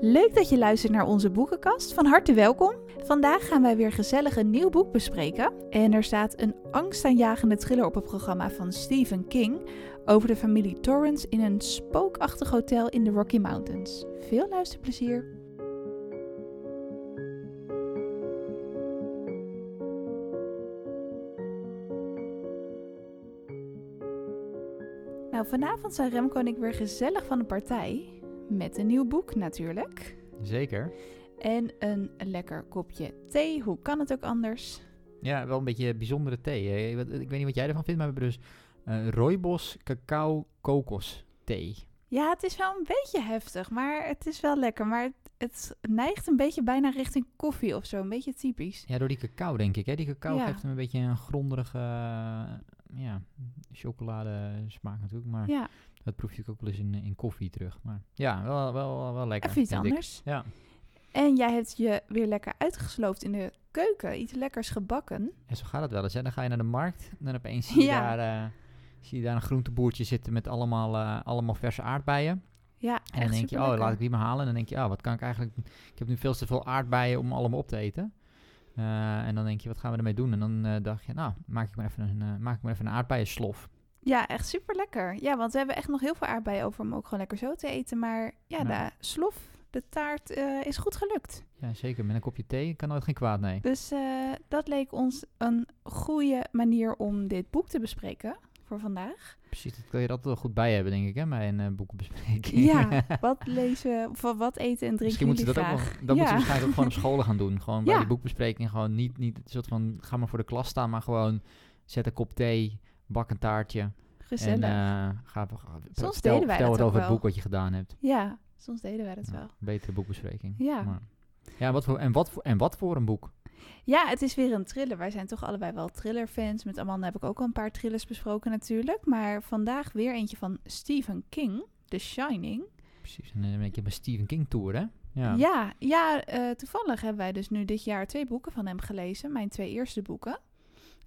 Leuk dat je luistert naar onze boekenkast. Van harte welkom. Vandaag gaan wij weer gezellig een nieuw boek bespreken. En er staat een angstaanjagende thriller op het programma van Stephen King over de familie Torrance in een spookachtig hotel in de Rocky Mountains. Veel luisterplezier. Nou, vanavond zijn Remco en ik weer gezellig van de partij. Met een nieuw boek natuurlijk. Zeker. En een lekker kopje thee. Hoe kan het ook anders? Ja, wel een beetje bijzondere thee. Ik weet niet wat jij ervan vindt, maar we hebben dus eh rooibos cacao kokos thee. Ja, het is wel een beetje heftig, maar het is wel lekker. Maar het, het neigt een beetje bijna richting koffie of zo. Een beetje typisch. Ja, door die cacao denk ik. Hè? Die cacao Ja. geeft hem een beetje een gronderige ja, chocolade smaak natuurlijk. Maar Ja, dat proef je ook wel eens in, in koffie terug. Maar ja, wel, wel, wel, lekker. even iets anders. Ja. En jij hebt je weer lekker uitgesloofd in de keuken. Iets lekkers gebakken. En zo gaat het wel eens. Hè? Dan ga je naar de markt en dan opeens zie je, Ja. daar, eh, zie je daar een groenteboertje zitten met allemaal, eh, allemaal verse aardbeien. Ja, En dan denk je, oh, laat ik die maar halen. En dan denk je, oh, wat kan ik eigenlijk... Ik heb nu veel te veel aardbeien om allemaal op te eten. Eh, en dan denk je, wat gaan we ermee doen? En dan eh, dacht je, nou, maak ik maar even een, eh, maak ik maar even een aardbeienslof. Ja, echt super lekker. Ja, want we hebben echt nog heel veel aardbeien over om ook gewoon lekker zo te eten. Maar ja, de slof, de taart, eh, is goed gelukt. Ja, zeker. Met een kopje thee kan nooit geen kwaad, nee. Dus eh, dat leek ons een goede manier om dit boek te bespreken voor vandaag. Precies, dat kun je altijd wel goed bij hebben, denk ik, hè, bij een boekenbespreking. Ja, wat lezen, of wat eten en drinken Misschien moeten ze dat ook wel, dat moeten ze waarschijnlijk ook gewoon op scholen gaan doen. Gewoon bij Ja. die boekbespreking, gewoon niet, niet een soort van, ga maar voor de klas staan, maar gewoon zet een kop thee, bak een taartje. Gezellig. En eh, ga, ga Soms vertel, deden wij dat wat ook over het boek wat je gedaan hebt. ja, soms deden wij dat wel. Betere boekbespreking. Ja. Maar- ja wat voor, en, wat voor, en wat voor een boek? Ja, het is weer een thriller. Wij zijn toch allebei wel thriller-fans. Met Amanda heb ik ook al een paar thrillers besproken natuurlijk. Maar vandaag weer eentje van Stephen King, The Shining. Precies, en een beetje een Stephen King tour, hè? Ja. Ja, ja, eh, toevallig hebben wij dus nu dit jaar twee boeken van hem gelezen. Mijn twee eerste boeken.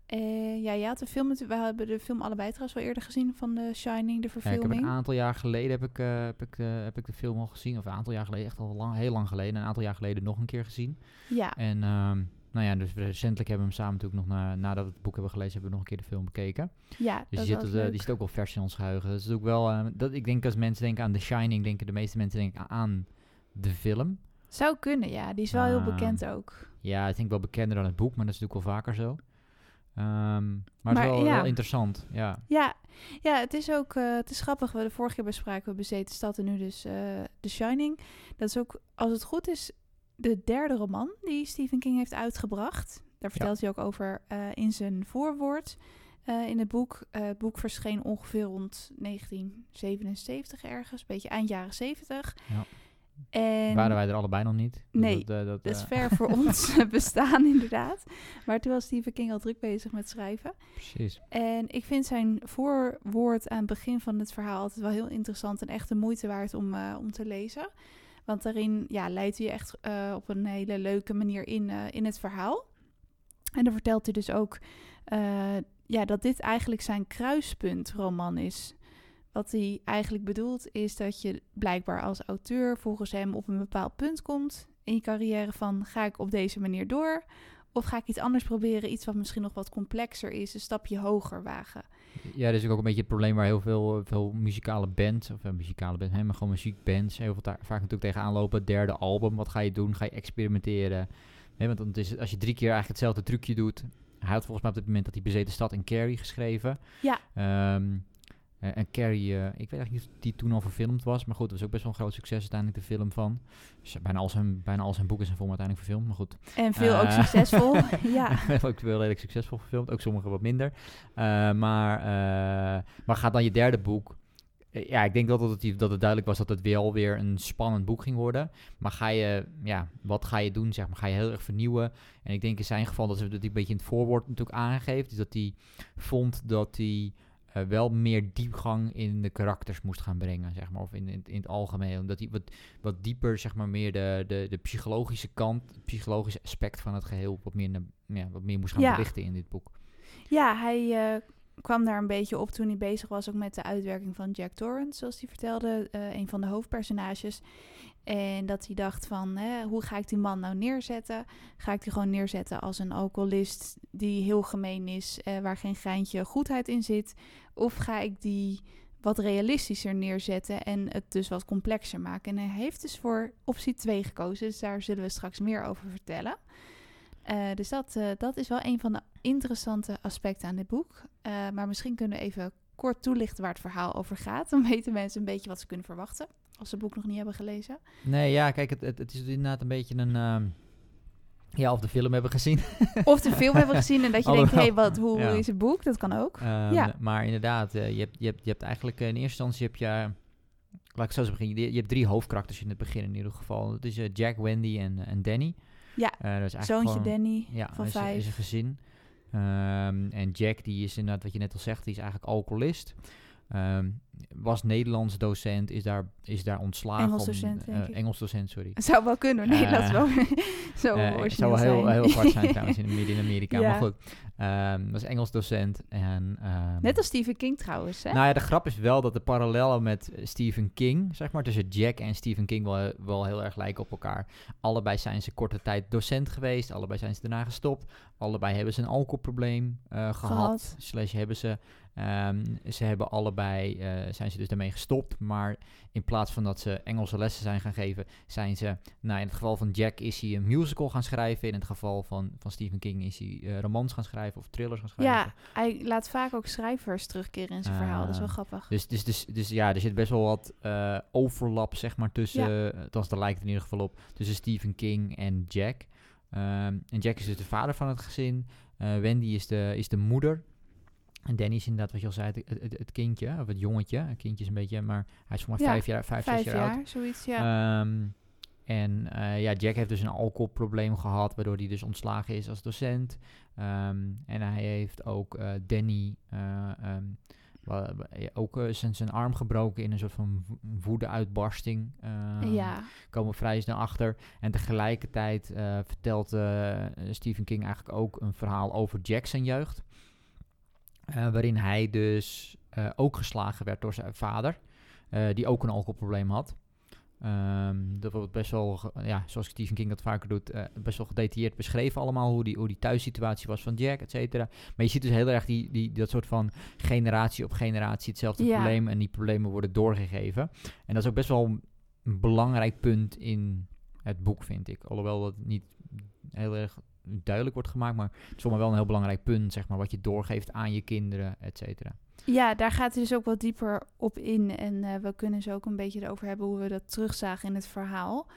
Eh, ja, had de film, we hebben de film allebei trouwens wel eerder gezien van The Shining, de Ja, ik heb verfilming. een aantal jaar geleden heb ik, eh, heb, ik, de- heb ik de film al gezien. Of een aantal jaar geleden, echt al lang, heel lang geleden. Een aantal jaar geleden nog een keer gezien. Ja, En ehm, nou ja, dus recentelijk hebben we hem samen natuurlijk nog, na, nadat we het boek hebben gelezen, hebben we nog een keer de film bekeken. ja, Dus die, zit, eh, die zit ook wel vers in ons geheugen. Is ook wel, eh, dat, ik denk als mensen denken aan The Shining, denken de meeste mensen denken aan de film. Zou kunnen, ja. Die is wel heel Ah. bekend ook. Ja, ik denk wel bekender dan het boek, maar dat is natuurlijk wel vaker zo. Ehm, maar, Maar het is wel, ja. wel interessant, ja. Ja, ja het is ook eh, het is grappig. We de vorige keer bespraken we Bezeten Stad en nu dus eh The Shining. Dat is ook, als het goed is, de derde roman die Stephen King heeft uitgebracht. Daar vertelt hij ook over eh, in zijn voorwoord in het boek. Het boek verscheen ongeveer rond 1977 ergens, een beetje eind jaren 70. Ja. En Waren wij er allebei nog niet? Dus Nee, dat, eh, dat, dat is eh, ver voor ons bestaan inderdaad. Maar toen was Stephen King al druk bezig met schrijven. Precies. En ik vind zijn voorwoord aan het begin van het verhaal altijd wel heel interessant en echt de moeite waard om, eh, om te lezen. Want daarin ja, leidt hij je echt op een hele leuke manier in, in het verhaal. En dan vertelt hij dus ook ja, dat dit eigenlijk zijn kruispuntroman is. Wat hij eigenlijk bedoelt is dat je blijkbaar als auteur volgens hem op een bepaald punt komt in je carrière van ga ik op deze manier door of ga ik iets anders proberen, iets wat misschien nog wat complexer is, een stapje hoger wagen. Ja, dat is ook een beetje het probleem waar heel veel, veel muzikale bands, of eh, muzikale bands, hè, maar gewoon muziekbands, heel veel daar, vaak natuurlijk tegenaan lopen. Derde album, wat ga je doen? Ga je experimenteren? Hè, want dan is het, als je drie keer eigenlijk hetzelfde trucje doet, hij had volgens mij op dit moment dat hij Bezeten Stad en Carrie geschreven. Ja. Ehm, eh, en Carrie, eh, ik weet eigenlijk niet of die toen al verfilmd was, maar goed, dat was ook best wel een groot succes uiteindelijk, de film van. Dus bijna, al zijn, bijna al zijn boeken zijn voor me uiteindelijk verfilmd, maar goed. En veel ook Eh, succesvol. ja. ook wel redelijk succesvol verfilmd, ook sommige wat minder. Maar, maar gaat dan je derde boek. Ja, ik denk dat het, dat het duidelijk was dat het weer alweer een spannend boek ging worden. Maar ga je, ja, wat ga je doen? Zeg maar, ga je heel erg vernieuwen? En ik denk in zijn geval dat ze dat een beetje in het voorwoord natuurlijk aangeeft. Dus dat hij vond dat hij eh, wel meer diepgang in de karakters moest gaan brengen, zeg maar. Of in, in, in het algemeen. Omdat hij wat, wat dieper, zeg maar, meer de, de, de psychologische kant, het psychologische aspect van het geheel, wat meer, naar- ja, wat meer moest gaan Ja. belichten in dit boek. ja, hij eh, kwam daar een beetje op toen hij bezig was ook met de uitwerking van Jack Torrance, zoals hij vertelde, eh, een van de hoofdpersonages. En dat hij dacht van, hè, hoe ga ik die man nou neerzetten? Ga ik die gewoon neerzetten als een alcoholist die heel gemeen is, eh, waar geen geintje goedheid in zit? Of ga ik die wat realistischer neerzetten en het dus wat complexer maken? En hij heeft dus voor optie 2 gekozen, dus daar zullen we straks meer over vertellen. Uh, dus dat, uh, dat is wel een van de interessante aspecten aan dit boek. Uh, maar misschien kunnen we even kort toelichten waar het verhaal over gaat. Dan weten mensen een beetje wat ze kunnen verwachten als ze het boek nog niet hebben gelezen. Nee, ja, kijk, het, het, het is inderdaad een beetje een... Uh, ja, of de film hebben gezien. Of de film hebben gezien en dat je denkt, hé, hey, wat, hoe ja. is het boek? Dat kan ook. Um, ja. Maar inderdaad, uh, je, hebt, je, hebt, je hebt eigenlijk in eerste instantie heb je... Laat ik zo eens beginnen. Je, je hebt drie hoofdkarakters in het begin in ieder geval. Dat is uh, Jack, Wendy en, en Danny. Ja, dat is zoontje gewoon, Danny ja, van is, vijf. is een gezin. Um, en Jack, die is inderdaad, wat je net al zegt, die is eigenlijk alcoholist. Um, was Nederlands docent, is daar, is daar ontslagen. Engels docent, om, uh, Engels docent, sorry. Zou wel kunnen, Nederlands wel zo uh, zou wel heel, heel apart zijn trouwens in, in Amerika. Ja. Maar goed, um, was Engels docent. En, um, Net als Stephen King trouwens, hè? Nou ja, de grap is wel dat de parallellen met Stephen King, zeg maar, tussen Jack en Stephen King wel, wel heel erg lijken op elkaar. Allebei zijn ze korte tijd docent geweest, allebei zijn ze daarna gestopt. Allebei hebben ze een alcoholprobleem uh, gehad, gehad. Slash hebben ze Um, ze hebben allebei, uh, zijn ze dus daarmee gestopt. Maar in plaats van dat ze Engelse lessen zijn gaan geven, zijn ze, nou in het geval van Jack is hij een musical gaan schrijven. In het geval van, van Stephen King is hij uh, romans gaan schrijven of thrillers gaan schrijven. Ja, hij laat vaak ook schrijvers terugkeren in zijn uh, verhaal. Dat is wel grappig. Dus, dus, dus, dus ja, er zit best wel wat uh, overlap, zeg maar, tussen, ja. althans daar lijkt het in ieder geval op, tussen Stephen King en Jack. Um, en Jack is dus de vader van het gezin. Wendy is de, is de moeder. En Danny is inderdaad, wat je al zei, het, het, het, kindje, of het jongetje. Een kindje is een beetje, maar hij is voor mij ja, vijf jaar, vijf, vijf zes jaar, jaar oud. zoiets, ja. Um, en uh, ja, Jack heeft dus een alcoholprobleem gehad, waardoor hij dus ontslagen is als docent. Um, en hij heeft ook uh, Danny uh, um, ook zijn, zijn arm gebroken in een soort van woede-uitbarsting. ja. Komen vrij snel achter. En tegelijkertijd vertelt Stephen King eigenlijk ook een verhaal over Jack zijn jeugd. Uh, waarin hij dus uh, ook geslagen werd door zijn vader, uh, die ook een alcoholprobleem had. Um, dat wordt best wel, ja, zoals Stephen King dat vaker doet, best wel gedetailleerd beschreven allemaal, hoe die, hoe die thuissituatie was van Jack, et cetera. Maar je ziet dus heel erg die, die, dat soort van generatie op generatie hetzelfde Ja. probleem en die problemen worden doorgegeven. En dat is ook best wel een belangrijk punt in het boek, vind ik. Alhoewel dat niet heel erg duidelijk wordt gemaakt, maar het is voor mij wel een heel belangrijk punt, zeg maar, wat je doorgeeft aan je kinderen, et cetera. Ja, daar gaat hij dus ook wat dieper op in. En uh, we kunnen zo ook een beetje erover hebben hoe we dat terugzagen in het verhaal.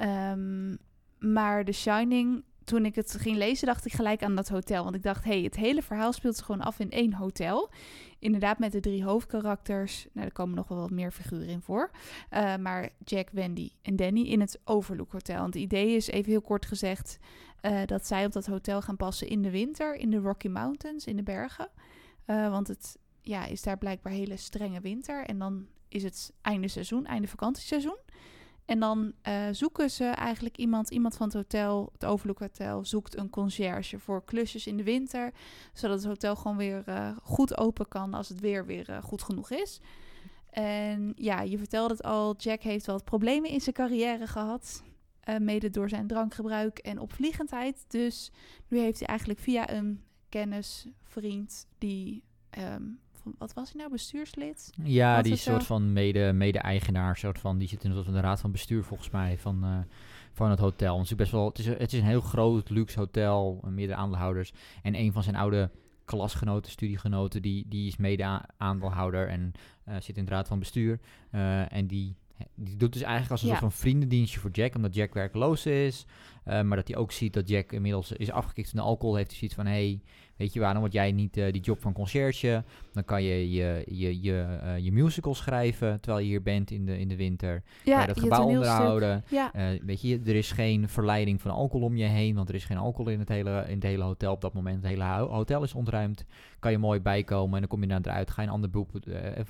Um, maar The Shining, toen ik het ging lezen, dacht ik gelijk aan dat hotel. Want ik dacht, hé, hey, het hele verhaal speelt zich gewoon af in één hotel. Inderdaad, met de drie hoofdkarakters. Nou, er komen nog wel wat meer figuren in voor. Uh, maar Jack, Wendy en Danny in het Overlook Hotel. Want het idee is, even heel kort gezegd, uh, dat zij op dat hotel gaan passen in de winter, in de Rocky Mountains, in de bergen. Uh, want het ja, is daar blijkbaar hele strenge winter. En dan is het einde seizoen, einde vakantieseizoen. En dan uh, zoeken ze eigenlijk iemand, iemand van het hotel, het Overlook Hotel, zoekt een conciërge voor klusjes in de winter. Zodat het hotel gewoon weer goed open kan als het weer weer goed genoeg is. En ja, je vertelde het al, Jack heeft wat problemen in zijn carrière gehad. Uh, mede door zijn drankgebruik en opvliegendheid. Dus nu heeft hij eigenlijk via een kennis, vriend, die... Um, wat was hij nou, bestuurslid? Ja, wat die soort zo? van mede, mede-eigenaar, soort van, die zit in de, de raad van bestuur volgens mij van, uh, van het hotel. Het is, best wel, het, is, het is een heel groot, luxe hotel, meerdere aandeelhouders. En een van zijn oude klasgenoten, studiegenoten, die, die is mede-aandeelhouder en uh, zit in de raad van bestuur. En die die doet dus eigenlijk als een ja. soort van vriendendienstje voor Jack, omdat Jack werkloos is. Uh, maar dat hij ook ziet dat Jack inmiddels is afgekikt van de alcohol. Heeft hij zoiets van, hey, weet je waarom word jij niet uh, die job van conciërge? Dan kan je je, je, je, uh, je musical schrijven terwijl je hier bent in de, in de winter. Ja, dat gebouw onderhouden. Ja. weet je, er is geen verleiding van alcohol om je heen, want er is geen alcohol in het hele, in het hele hotel op dat moment. Het hele hotel is ontruimd. Kan je mooi bijkomen en dan kom je naar eruit. Ga je een ander beroep,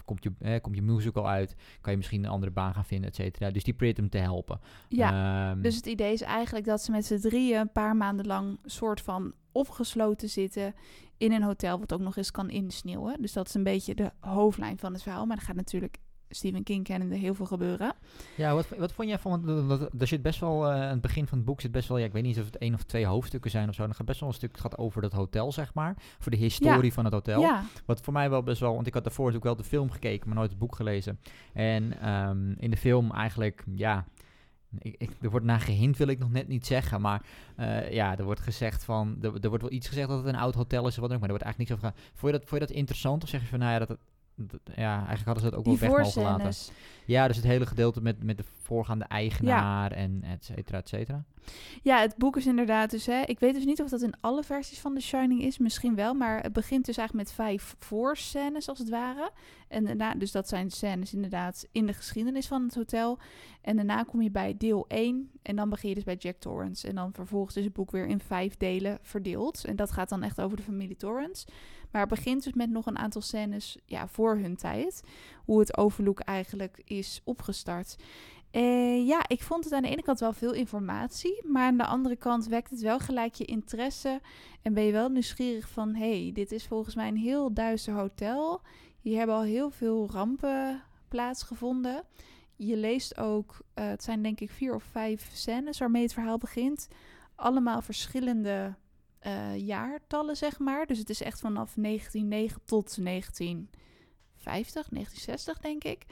komt, je, komt je musical uit. Kan je misschien een andere baan gaan vinden, et cetera. Dus die probeert hem te helpen. Ja, um, dus het idee is eigenlijk dat ze met z'n drieën een paar maanden lang soort van opgesloten zitten in een hotel, wat ook nog eens kan insneeuwen. Dus dat is een beetje de hoofdlijn van het verhaal. Maar er gaat natuurlijk Stephen King kennende heel veel gebeuren. Ja, wat, wat vond jij van, want dat- dat- er zit best wel, eh, aan het begin van het boek zit best wel, ja, ik weet niet of het één of twee hoofdstukken zijn of zo, er gaat best wel een stuk het gaat over dat hotel, zeg maar, voor de historie van het hotel. Ja, Wat voor mij wel best wel, want ik had daarvoor natuurlijk wel de film gekeken, maar nooit het boek gelezen. En ehm, in de film eigenlijk, ja, ik, ik, er wordt naar gehind, wil ik nog net niet zeggen, maar eh, ja, er wordt gezegd van, er, er wordt wel iets gezegd dat het een oud hotel is of wat dan ook, maar er wordt eigenlijk niks over gedaan. Vond je dat, vond je dat interessant of zeg je van, nou ja, dat, het- dat- ja, eigenlijk hadden ze dat ook die wel weg mogen laten. Ja, dus het hele gedeelte met, met de voorgaande eigenaar en et cetera, et cetera. Ja, het boek is inderdaad dus, hè, ik weet dus niet of dat in alle versies van The Shining is, misschien wel, maar het begint dus eigenlijk met vijf voorscènes als het ware. En daarna, dus dat zijn scènes inderdaad in de geschiedenis van het hotel. En daarna kom je bij deel 1 en dan begin je dus bij Jack Torrance. En dan vervolgens is het boek weer in vijf delen verdeeld. En dat gaat dan echt over de familie Torrance. Maar het begint dus met nog een aantal scènes ja, voor hun tijd. Hoe het Overlook eigenlijk is opgestart. Eh, ja, ik vond het aan de ene kant wel veel informatie, maar aan de andere kant wekt het wel gelijk je interesse en ben je wel nieuwsgierig van, hey, dit is volgens mij een heel duister hotel. Hier hebben al heel veel rampen plaatsgevonden. Je leest ook, eh, het zijn denk ik vier of vijf scènes waarmee het verhaal begint. Allemaal verschillende eh, jaartallen, zeg maar. Dus het is echt vanaf 1909 tot 1950, 1960 denk ik.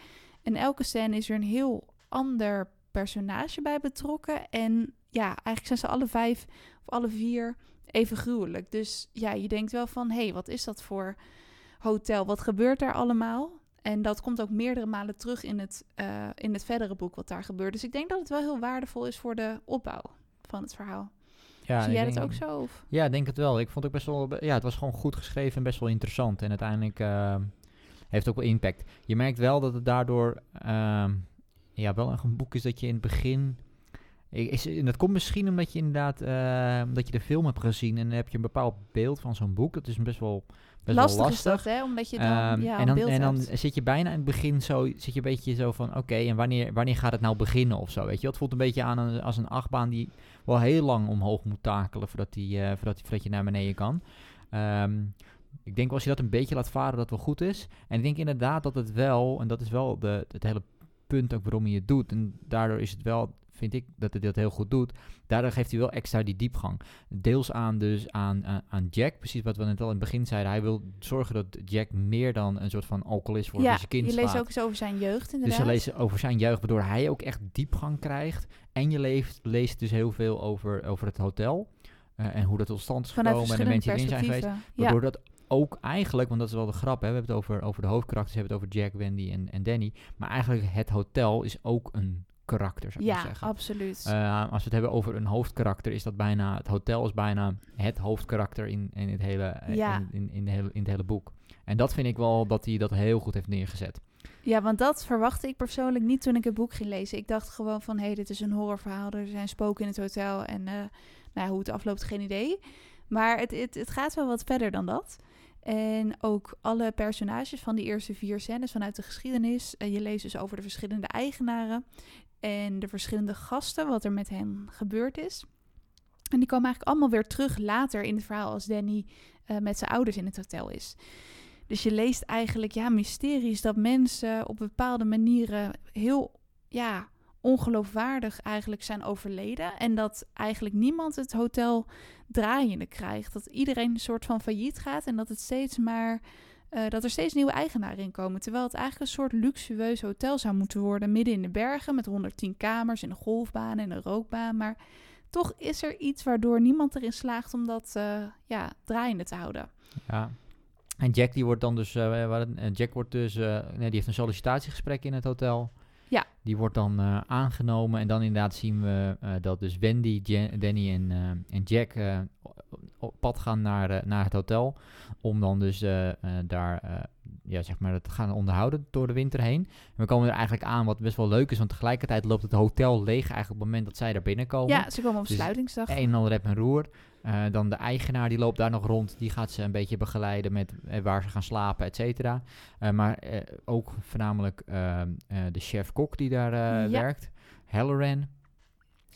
En elke scène is er een heel ander personage bij betrokken. En ja, eigenlijk zijn ze alle vijf of alle vier even gruwelijk. Dus ja, je denkt wel van, hé, hey, wat is dat voor hotel? Wat gebeurt daar allemaal? En dat komt ook meerdere malen terug in het, eh, in het verdere boek wat daar gebeurt. Dus ik denk dat het wel heel waardevol is voor de opbouw van het verhaal. Ja, Zie jij dat ook zo? Of? Ja, denk het wel. Ik vond het best wel, ja, het was gewoon goed geschreven en best wel interessant. En uiteindelijk ehm, heeft ook wel impact. Je merkt wel dat het daardoor, ehm, ja, wel een boek is dat je in het begin... Is, en dat komt misschien omdat je inderdaad ehm, dat je de film hebt gezien en dan heb je een bepaald beeld van zo'n boek. Dat is best wel best lastig, wel is dat, hè? Omdat je dan Ehm, ja, en dan, beeld en dan zit je bijna in het begin zo, zit je een beetje zo van, oké, en wanneer, wanneer gaat het nou beginnen of zo, weet je? Het voelt een beetje aan een- als een achtbaan die wel heel lang omhoog moet takelen voordat, die, eh, voordat, die, voordat je naar beneden kan. Ehm, ik denk als je dat een beetje laat varen, dat wel goed is. En ik denk inderdaad dat het wel, en dat is wel de, het hele punt ook waarom je het doet. En daardoor is het wel, vind ik, dat hij dat heel goed doet. Daardoor geeft hij wel extra die diepgang. Deels aan dus aan, aan, aan Jack, precies wat we net al in het begin zeiden. Hij wil zorgen dat Jack meer dan een soort van alcoholist wordt ja, zijn kind je leest slaat. ook eens over zijn jeugd inderdaad. Dus je leest over zijn jeugd, waardoor hij ook echt diepgang krijgt. En je leest, leest dus heel veel over, over het hotel. eh, en hoe dat tot stand is Vanuit gekomen en de mensen die erin zijn geweest. Ja. Waardoor dat ook eigenlijk, want dat is wel de grap, hè, we hebben het over, over de hoofdkarakters, we hebben het over Jack, Wendy en, en Danny. Maar eigenlijk het hotel is ook een karakter, zou ik Ja, zeggen. absoluut. Eh, als we het hebben over een hoofdkarakter, is dat bijna, het hotel is bijna het hoofdkarakter in, in, het, hele, eh, Ja. in, in, in, de hele, in het hele boek. En dat vind ik wel dat hij dat heel goed heeft neergezet. Ja, want dat verwachtte ik persoonlijk niet toen ik het boek ging lezen. Ik dacht gewoon van, hé, hey, dit is een horrorverhaal. Er zijn spoken in het hotel en eh, nou, hoe het afloopt, geen idee. Maar het, het, het gaat wel wat verder dan dat. En ook alle personages van die eerste vier scènes vanuit de geschiedenis. eh, je leest dus over de verschillende eigenaren en de verschillende gasten, wat er met hen gebeurd is. En die komen eigenlijk allemaal weer terug later in het verhaal als Danny eh, met zijn ouders in het hotel is. Dus je leest eigenlijk, ja, mysteries dat mensen op bepaalde manieren heel, ja, ongeloofwaardig eigenlijk zijn overleden. En dat eigenlijk niemand het hotel draaiende krijgt. Dat iedereen een soort van failliet gaat en dat het steeds maar, eh, dat er steeds nieuwe eigenaren in komen. Terwijl het eigenlijk een soort luxueus hotel zou moeten worden, midden in de bergen, met 110 kamers en een golfbaan en een rookbaan. Maar toch is er iets waardoor niemand erin slaagt om dat, eh, ja, draaiende te houden. Ja. En Jack die wordt dan dus, eh, Jack wordt dus, nee, die heeft een sollicitatiegesprek in het hotel. Ja. Die wordt dan eh, aangenomen en dan inderdaad zien we eh, dat dus Wendy, Jan- Danny en, eh, en Jack op pad gaan naar, naar het hotel. Om dan dus daar, ja, zeg maar, te gaan onderhouden door de winter heen. En we komen er eigenlijk aan wat best wel leuk is, want tegelijkertijd loopt het hotel leeg eigenlijk op het moment dat zij daar binnenkomen. Ja, ze komen op Dus sluitingsdag. Een en ander rep en roer. Eh, dan de eigenaar die loopt daar nog rond. Die gaat ze een beetje begeleiden met eh, waar ze gaan slapen, et cetera. Eh, maar ook voornamelijk ehm, eh, de chef-kok die daar Ja. werkt. Halloran.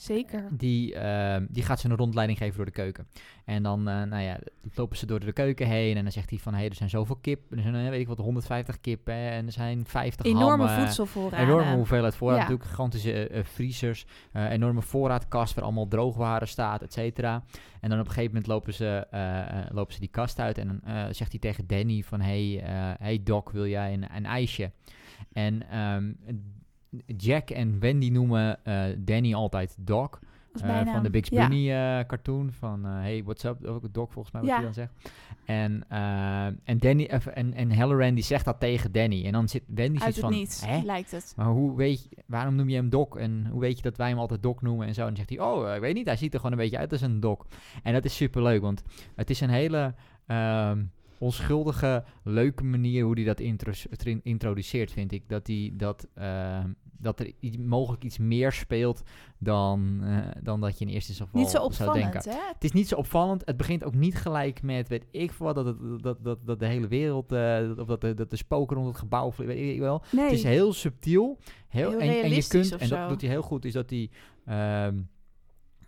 Zeker. Die, ehm, die gaat ze een rondleiding geven door de keuken. En dan eh, nou ja, lopen ze door de keuken heen. En dan zegt hij van, hé, hey, er zijn zoveel kip. Er zijn, eh, weet ik wat, 150 kippen. En er zijn 50 Enorme hammen. voedselvoorraden. Enorme hoeveelheid voorraad. Ja. Natuurlijk gigantische eh, eh, vriezers. eh, enorme voorraadkast waar allemaal droogwaren staat, et cetera. En dan op een gegeven moment lopen ze, eh, eh, lopen ze die kast uit. En dan eh, zegt hij tegen Danny van... Hey, eh, hey Doc, wil jij een, een ijsje? En ehm, Jack en Wendy noemen eh, Danny altijd Doc. Eh, van de Ja. Bunny eh, cartoon. Van Hey, what's up? Ook Doc volgens mij wat Ja. hij dan zegt. En, en, Danny, en, en Halloran die zegt dat tegen Danny. En dan zit Wendy Uit het van... niets, Hè? lijkt het. Maar hoe weet je, waarom noem je hem Doc? En hoe weet je dat wij hem altijd Doc noemen en zo? En dan zegt hij, oh, ik weet niet, hij ziet er gewoon een beetje uit als een Doc. En dat is superleuk, want het is een hele ehm, onschuldige, leuke manier hoe hij dat introduceert, vind ik. Dat, hij, dat, ehm, dat er mogelijk iets meer speelt dan, eh, dan dat je in eerste instantie Niet zo zou denken. hè? Het is niet zo opvallend. Het begint ook niet gelijk met, weet ik veel wat, dat, het- dat, dat, dat de hele wereld, eh, of dat de, dat de spoken rond het gebouw, vliegen, weet ik wel. Nee. Het is heel subtiel. Heel, Heel en, en je kunt, en dat doet hij heel goed, is dat hij ehm,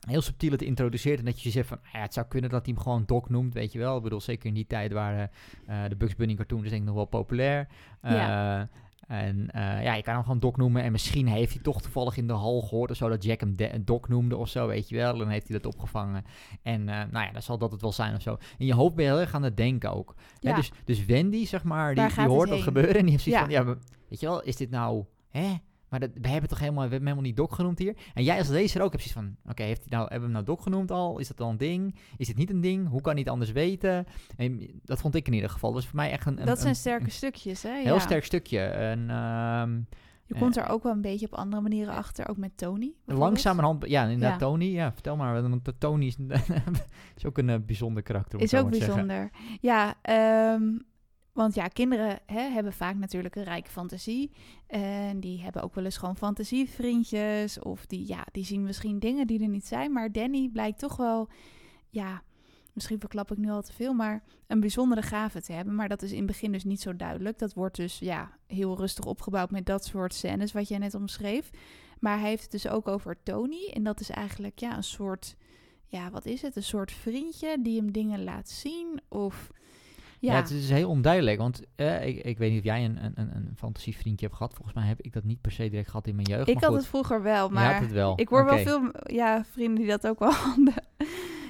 heel subtiel het introduceert. En dat je zegt van, ah ja, het zou kunnen dat hij hem gewoon Doc noemt, weet je wel. Ik bedoel, zeker in die tijd waren eh, de Bugs Bunny cartoons denk ik nog wel populair. Ja. Eh, en eh, ja, je kan hem gewoon Doc noemen. En misschien heeft hij toch toevallig in de hal gehoord of zo dat Jack hem de- Doc noemde of zo, weet je wel. En dan heeft hij dat opgevangen. En eh, nou ja, dan zal dat het wel zijn of zo. In je hoofd ben je heel erg aan het denken ook. Hè, dus, dus Wendy, zeg maar, die, die hoort dat gebeuren. En die heeft zoiets Ja. van, ja, maar, weet je wel, is dit nou... Hè? Maar dat, we hebben toch helemaal, we hebben hem helemaal niet Doc genoemd hier. En jij als lezer ook hebt zoiets van, oké, heeft hij nou, hebben we hem nou Doc genoemd al? Is dat al een ding? Is het niet een ding? Hoe kan hij het anders weten? En dat vond ik in ieder geval. Dat was voor mij echt een, een, dat zijn een- sterke een stukjes, hè? heel ja. sterk stukje. En ehm, Je eh, komt er ook wel een beetje op andere manieren achter, ook met Tony. langzamerhand, ja, inderdaad, Ja. Tony. Ja, vertel maar, want Tony is, is ook een eh, bijzonder karakter. Is ook zeggen. bijzonder. Ja, ehm, want ja, kinderen hè, hebben vaak natuurlijk een rijke fantasie. En die hebben ook wel eens gewoon fantasievriendjes. Of die, ja, die zien misschien dingen die er niet zijn. Maar Danny blijkt toch wel, ja, misschien verklap ik nu al te veel, maar een bijzondere gave te hebben. Maar dat is in het begin dus niet zo duidelijk. Dat wordt dus ja, heel rustig opgebouwd met dat soort scènes wat jij net omschreef. Maar hij heeft het dus ook over Tony. En dat is eigenlijk ja, een soort, ja, wat is het? Een soort vriendje die hem dingen laat zien. Of Ja, ja, het is heel onduidelijk, want eh, ik, ik weet niet of jij een, een, een, fantasievriendje hebt gehad. Volgens mij heb ik dat niet per se direct gehad in mijn jeugd. ik maar had goed, het vroeger wel, maar het wel. ik hoor wel veel ja, vrienden die dat ook wel hadden.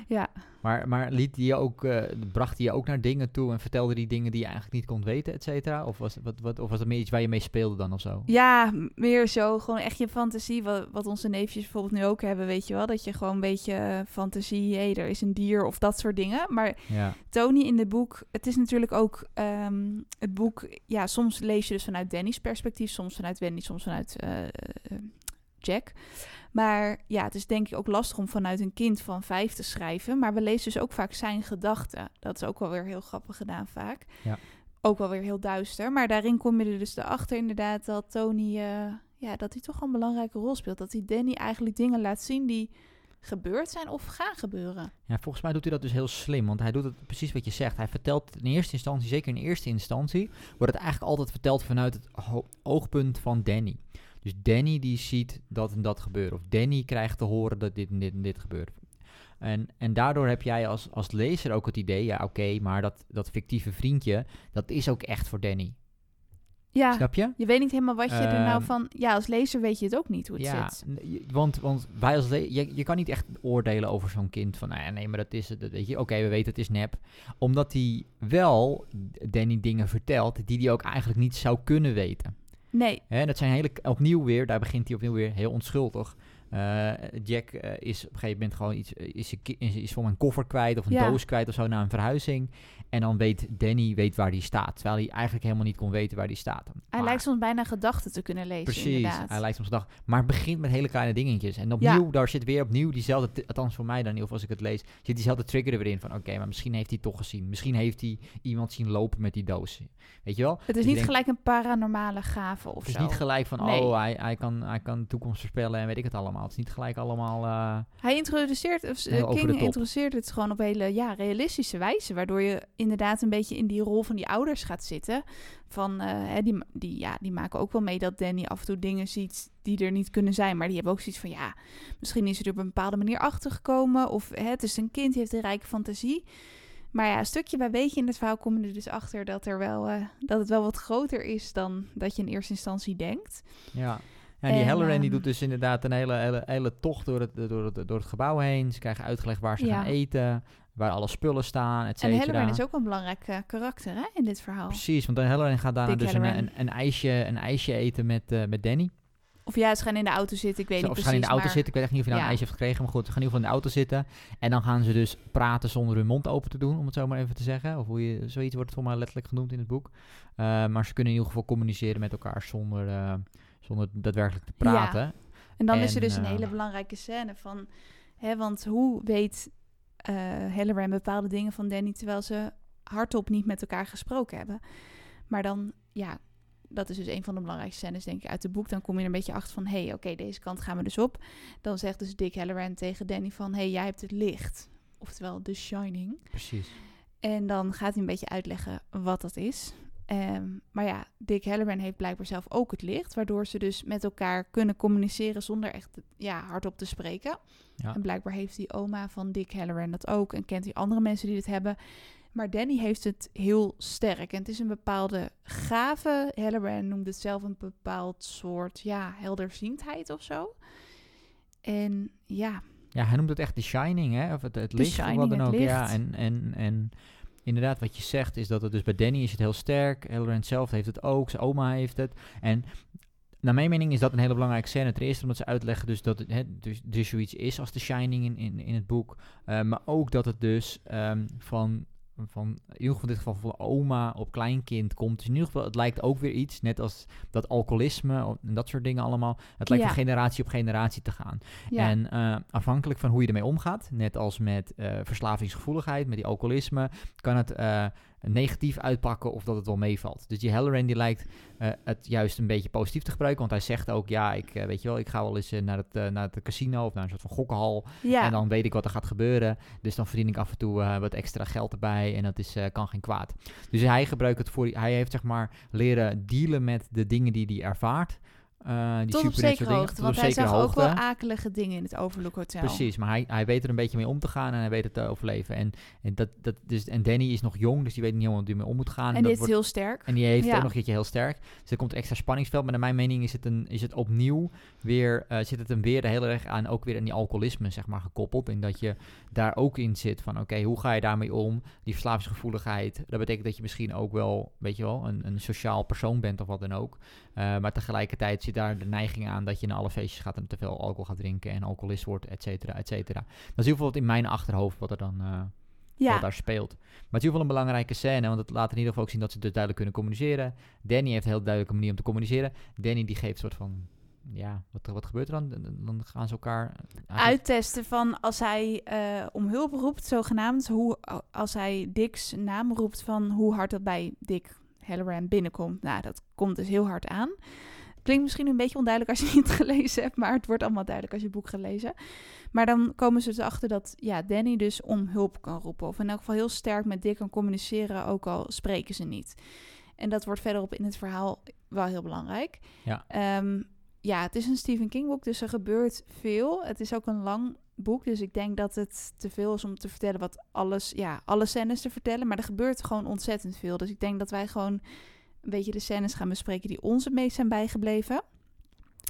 ja. Maar, maar liet die je ook, eh, bracht hij je ook naar dingen toe en vertelde die dingen die je eigenlijk niet kon weten, et cetera? Of was, wat, wat, of was het meer iets waar je mee speelde dan of zo? ja, meer zo gewoon echt je fantasie. Wat, wat onze neefjes bijvoorbeeld nu ook hebben, weet je wel. Dat je gewoon een beetje eh, fantasie, hé, er is een dier of dat soort dingen. Maar Ja, Tony in het boek, het is natuurlijk ook ehm, het boek, ja, soms lees je dus vanuit Danny's perspectief, soms vanuit Wendy, soms vanuit eh, Jack. Maar ja, het is denk ik ook lastig om vanuit een kind van vijf te schrijven. Maar we lezen dus ook vaak zijn gedachten. Dat is ook wel weer heel grappig gedaan vaak. Ja. Ook wel weer heel duister. Maar daarin kom je er dus erachter inderdaad dat Tony, eh, ja, dat hij toch een belangrijke rol speelt. Dat hij Danny eigenlijk dingen laat zien die gebeurd zijn of gaan gebeuren. Ja, volgens mij doet hij dat dus heel slim. Want hij doet het precies wat je zegt. Hij vertelt in eerste instantie, zeker in eerste instantie, wordt het eigenlijk altijd verteld vanuit het oogpunt van Danny. Dus Danny die ziet dat en dat gebeuren. Of Danny krijgt te horen dat dit en dit en dit gebeurt. En, en daardoor heb jij als, als lezer ook het idee, ja oké, maar dat, dat fictieve vriendje, dat is ook echt voor Danny. Ja, Snap je? je weet niet helemaal wat je er nou Ehm, van... Ja, als lezer weet je het ook niet hoe het Ja, zit. want, want wij als je, je kan niet echt oordelen over zo'n kind van, nou ja, nee, maar dat is het, dat weet je. Oké, we weten het is nep. Omdat hij wel Danny dingen vertelt die hij ook eigenlijk niet zou kunnen weten. Nee, Hè, dat zijn hele, opnieuw weer, daar begint hij opnieuw weer heel onschuldig. Eh, Jack eh, is op een gegeven moment gewoon iets, eh, is, is, is voor een koffer kwijt of een Ja. doos kwijt of zo na een verhuizing. En dan weet Danny weet waar die staat, terwijl hij eigenlijk helemaal niet kon weten waar die staat. hij lijkt soms bijna gedachten te kunnen lezen, Precies, inderdaad. hij lijkt soms dag. Maar het begint met hele kleine dingetjes. En opnieuw, daar zit weer opnieuw diezelfde, althans voor mij dan, of als ik het lees, zit diezelfde trigger er weer in van, oké, maar misschien heeft hij toch gezien. Misschien heeft hij iemand zien lopen met die doos. Weet je wel? Het Dus is je niet gelijk een paranormale gave of Het is zo. niet gelijk van, Nee. oh, hij, hij, kan, hij kan de toekomst voorspellen en weet ik het allemaal. Het is niet gelijk allemaal... eh, Hij introduceert, of, de King introduceert het gewoon op hele ja, realistische wijze. Waardoor je inderdaad een beetje in die rol van die ouders gaat zitten. Van, eh, hè, die, die, ja, die maken ook wel mee dat Danny af en toe dingen ziet die er niet kunnen zijn. Maar die hebben ook zoiets van, ja, misschien is hij er op een bepaalde manier achtergekomen. Of hè, het is een kind, die heeft een rijke fantasie. Maar ja, een stukje bij beetje in het verhaal kom je er dus achter dat, er wel, dat het wel wat groter is dan dat je in eerste instantie denkt. Ja. Ja, en die Halloran die ehm, doet dus inderdaad een hele, hele, hele tocht door het, door, het, door het gebouw heen. Ze krijgen uitgelegd waar ze Ja. gaan eten, waar alle spullen staan, et En. Halloran is ook een belangrijk eh, karakter hè, in dit verhaal. Precies, want dan Halloran gaat daarna Dick dus een, een, een, ijsje, een ijsje eten met, eh, met Danny. Of ja, ze gaan in de auto zitten, ik weet Ze- niet of ze precies. gaan in de auto maar... zitten. Ik weet echt niet of je nou Ja. een ijsje heeft gekregen. Maar goed, ze gaan in ieder geval in de auto zitten. En dan gaan ze dus praten zonder hun mond open te doen, om het zo maar even te zeggen. Of hoe je, zoiets wordt het voor mij letterlijk genoemd in het boek. Eh, maar ze kunnen in ieder geval communiceren met elkaar zonder, zonder daadwerkelijk te Ja. praten. En dan is En, er dus een eh, hele belangrijke scène van... Hè, want hoe weet eh Halloran bepaalde dingen van Danny... terwijl ze hardop niet met elkaar gesproken hebben? Maar dan, ja, dat is dus een van de belangrijkste scènes denk ik uit het boek. Dan kom je er een beetje achter van... hé, hey, oké, deze kant gaan we dus op. Dan zegt dus Dick Halloran tegen Danny van... hé, hey, jij hebt het licht. Oftewel The Shining. Precies. En dan gaat hij een beetje uitleggen wat dat is. Ehm, maar ja, Dick Halloran heeft blijkbaar zelf ook het licht, waardoor ze dus met elkaar kunnen communiceren zonder echt ja, hardop te spreken. Ja. En blijkbaar heeft die oma van Dick Halloran dat ook en kent hij andere mensen die dit hebben. Maar Danny heeft het heel sterk en het is een bepaalde gave. Halloran noemt het zelf een bepaald soort ja, helderziendheid of zo. En ja, Ja, hij noemt het echt The Shining, hè? Of het, het licht, of Shining, wat dan het ook. Ja, en, en, en inderdaad, wat je zegt, is dat het dus bij Danny is het heel sterk. Halloran zelf heeft het ook, zijn oma heeft het. En naar mijn mening is dat een hele belangrijke scène. Ten eerste omdat ze uitleggen dus dat het dus, dus zoiets is als The Shining in, in, in het boek. Eh, maar ook dat het dus ehm, van, van, in ieder geval in dit geval van oma op kleinkind komt. Dus in ieder geval, het lijkt ook weer iets, net als dat alcoholisme en dat soort dingen allemaal. Het lijkt Ja. van generatie op generatie te gaan. ja. En eh, afhankelijk van hoe je ermee omgaat, net als met eh, verslavingsgevoeligheid, met die alcoholisme, kan het eh, negatief uitpakken of dat het wel meevalt. Dus die Halloran die lijkt eh, het juist een beetje positief te gebruiken, want hij zegt ook, ja, ik eh, weet je wel, ik ga wel eens eh, naar, het, naar het casino of naar een soort van gokkenhal ja. en dan weet ik wat er gaat gebeuren. Dus dan verdien ik af en toe wat extra geld erbij en dat is, kan geen kwaad. Dus hij gebruikt het voor, hij heeft zeg maar leren dealen met de dingen die hij ervaart. Eh, die Tot op zekere hoogte, want hij zag ook wel akelige dingen in het Overlook Hotel. Precies, maar hij, hij weet er een beetje mee om te gaan en hij weet het te overleven. En, en, dat, dat, dus, en Danny is nog jong, dus die weet niet helemaal hoe hij mee om moet gaan. En dat dit is wordt- heel sterk. en die heeft Ja. ook nog een keertje heel sterk. Dus er komt extra spanningsveld. Maar naar mijn mening is het, een, is het opnieuw weer, eh, zit het hem weer heel erg aan, ook weer aan die alcoholisme, zeg maar, gekoppeld. En dat je daar ook in zit van, oké, hoe ga je daarmee om? Die verslavingsgevoeligheid, dat betekent dat je misschien ook wel, weet je wel, een, een sociaal persoon bent of wat dan ook. Eh, maar tegelijkertijd zit daar de neiging aan dat je naar alle feestjes gaat en te veel alcohol gaat drinken en alcoholist wordt, et cetera, et cetera. Dat is geval wat in mijn achterhoofd wat er dan... eh, Ja, wat daar speelt. Maar het is in ieder geval een belangrijke scène, want het laat in ieder geval ook zien dat ze dus duidelijk kunnen communiceren. Danny heeft een heel duidelijke manier om te communiceren. Danny die geeft een soort van, ja, wat, wat gebeurt er dan? Dan- gaan ze elkaar... uittesten van als hij eh, om hulp roept, zogenaamd, hoe, als hij Dick's naam roept van hoe hard dat bij Dick Halloran binnenkomt. Nou, dat komt dus heel hard aan. Klinkt misschien een beetje onduidelijk als je het niet gelezen hebt, maar het wordt allemaal duidelijk als je het boek gaat lezen. Maar dan komen ze dus achter dat ja, Danny dus om hulp kan roepen. Of in elk geval heel sterk met Dick kan communiceren, ook al spreken ze niet. En dat wordt verderop in het verhaal wel heel belangrijk. Ja. Ehm, ja, het is een Stephen King boek, dus er gebeurt veel. Het is ook een lang boek, dus ik denk dat het te veel is om te vertellen wat alles, ja, alle scènes te vertellen. Maar er gebeurt gewoon ontzettend veel. Dus ik denk dat wij gewoon een beetje de scènes gaan bespreken die ons het meest zijn bijgebleven.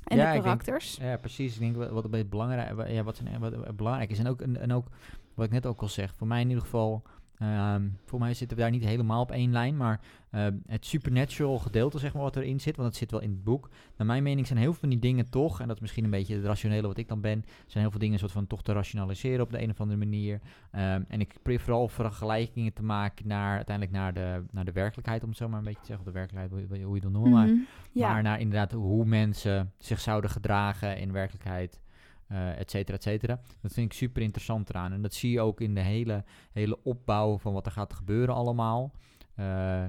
En Ja, de denk- karakters. Ja, precies. Ik denk wat, een beetje belangrijk, ja, wat, zijn, wat belangrijk is. En ook, en, en ook wat ik net ook al zeg, voor mij in ieder geval... ehm, voor mij zitten we daar niet helemaal op één lijn, maar ehm, het supernatural gedeelte, zeg maar, wat erin zit, want dat zit wel in het boek. Naar mijn mening zijn heel veel van die dingen toch, en dat is misschien een beetje het rationele wat ik dan ben, zijn heel veel dingen soort van toch te rationaliseren op de een of andere manier. Ehm, en ik probeer vooral vergelijkingen te maken naar uiteindelijk naar de, naar de werkelijkheid, om het zo maar een beetje te zeggen, of de werkelijkheid, hoe, je- hoe je het wil noemen. maar Mhm. Ja, maar naar inderdaad hoe mensen zich zouden gedragen in werkelijkheid, eh et cetera, et cetera. Dat vind ik super interessant eraan. En dat zie je ook in de hele, hele opbouw van wat er gaat gebeuren allemaal. Eh,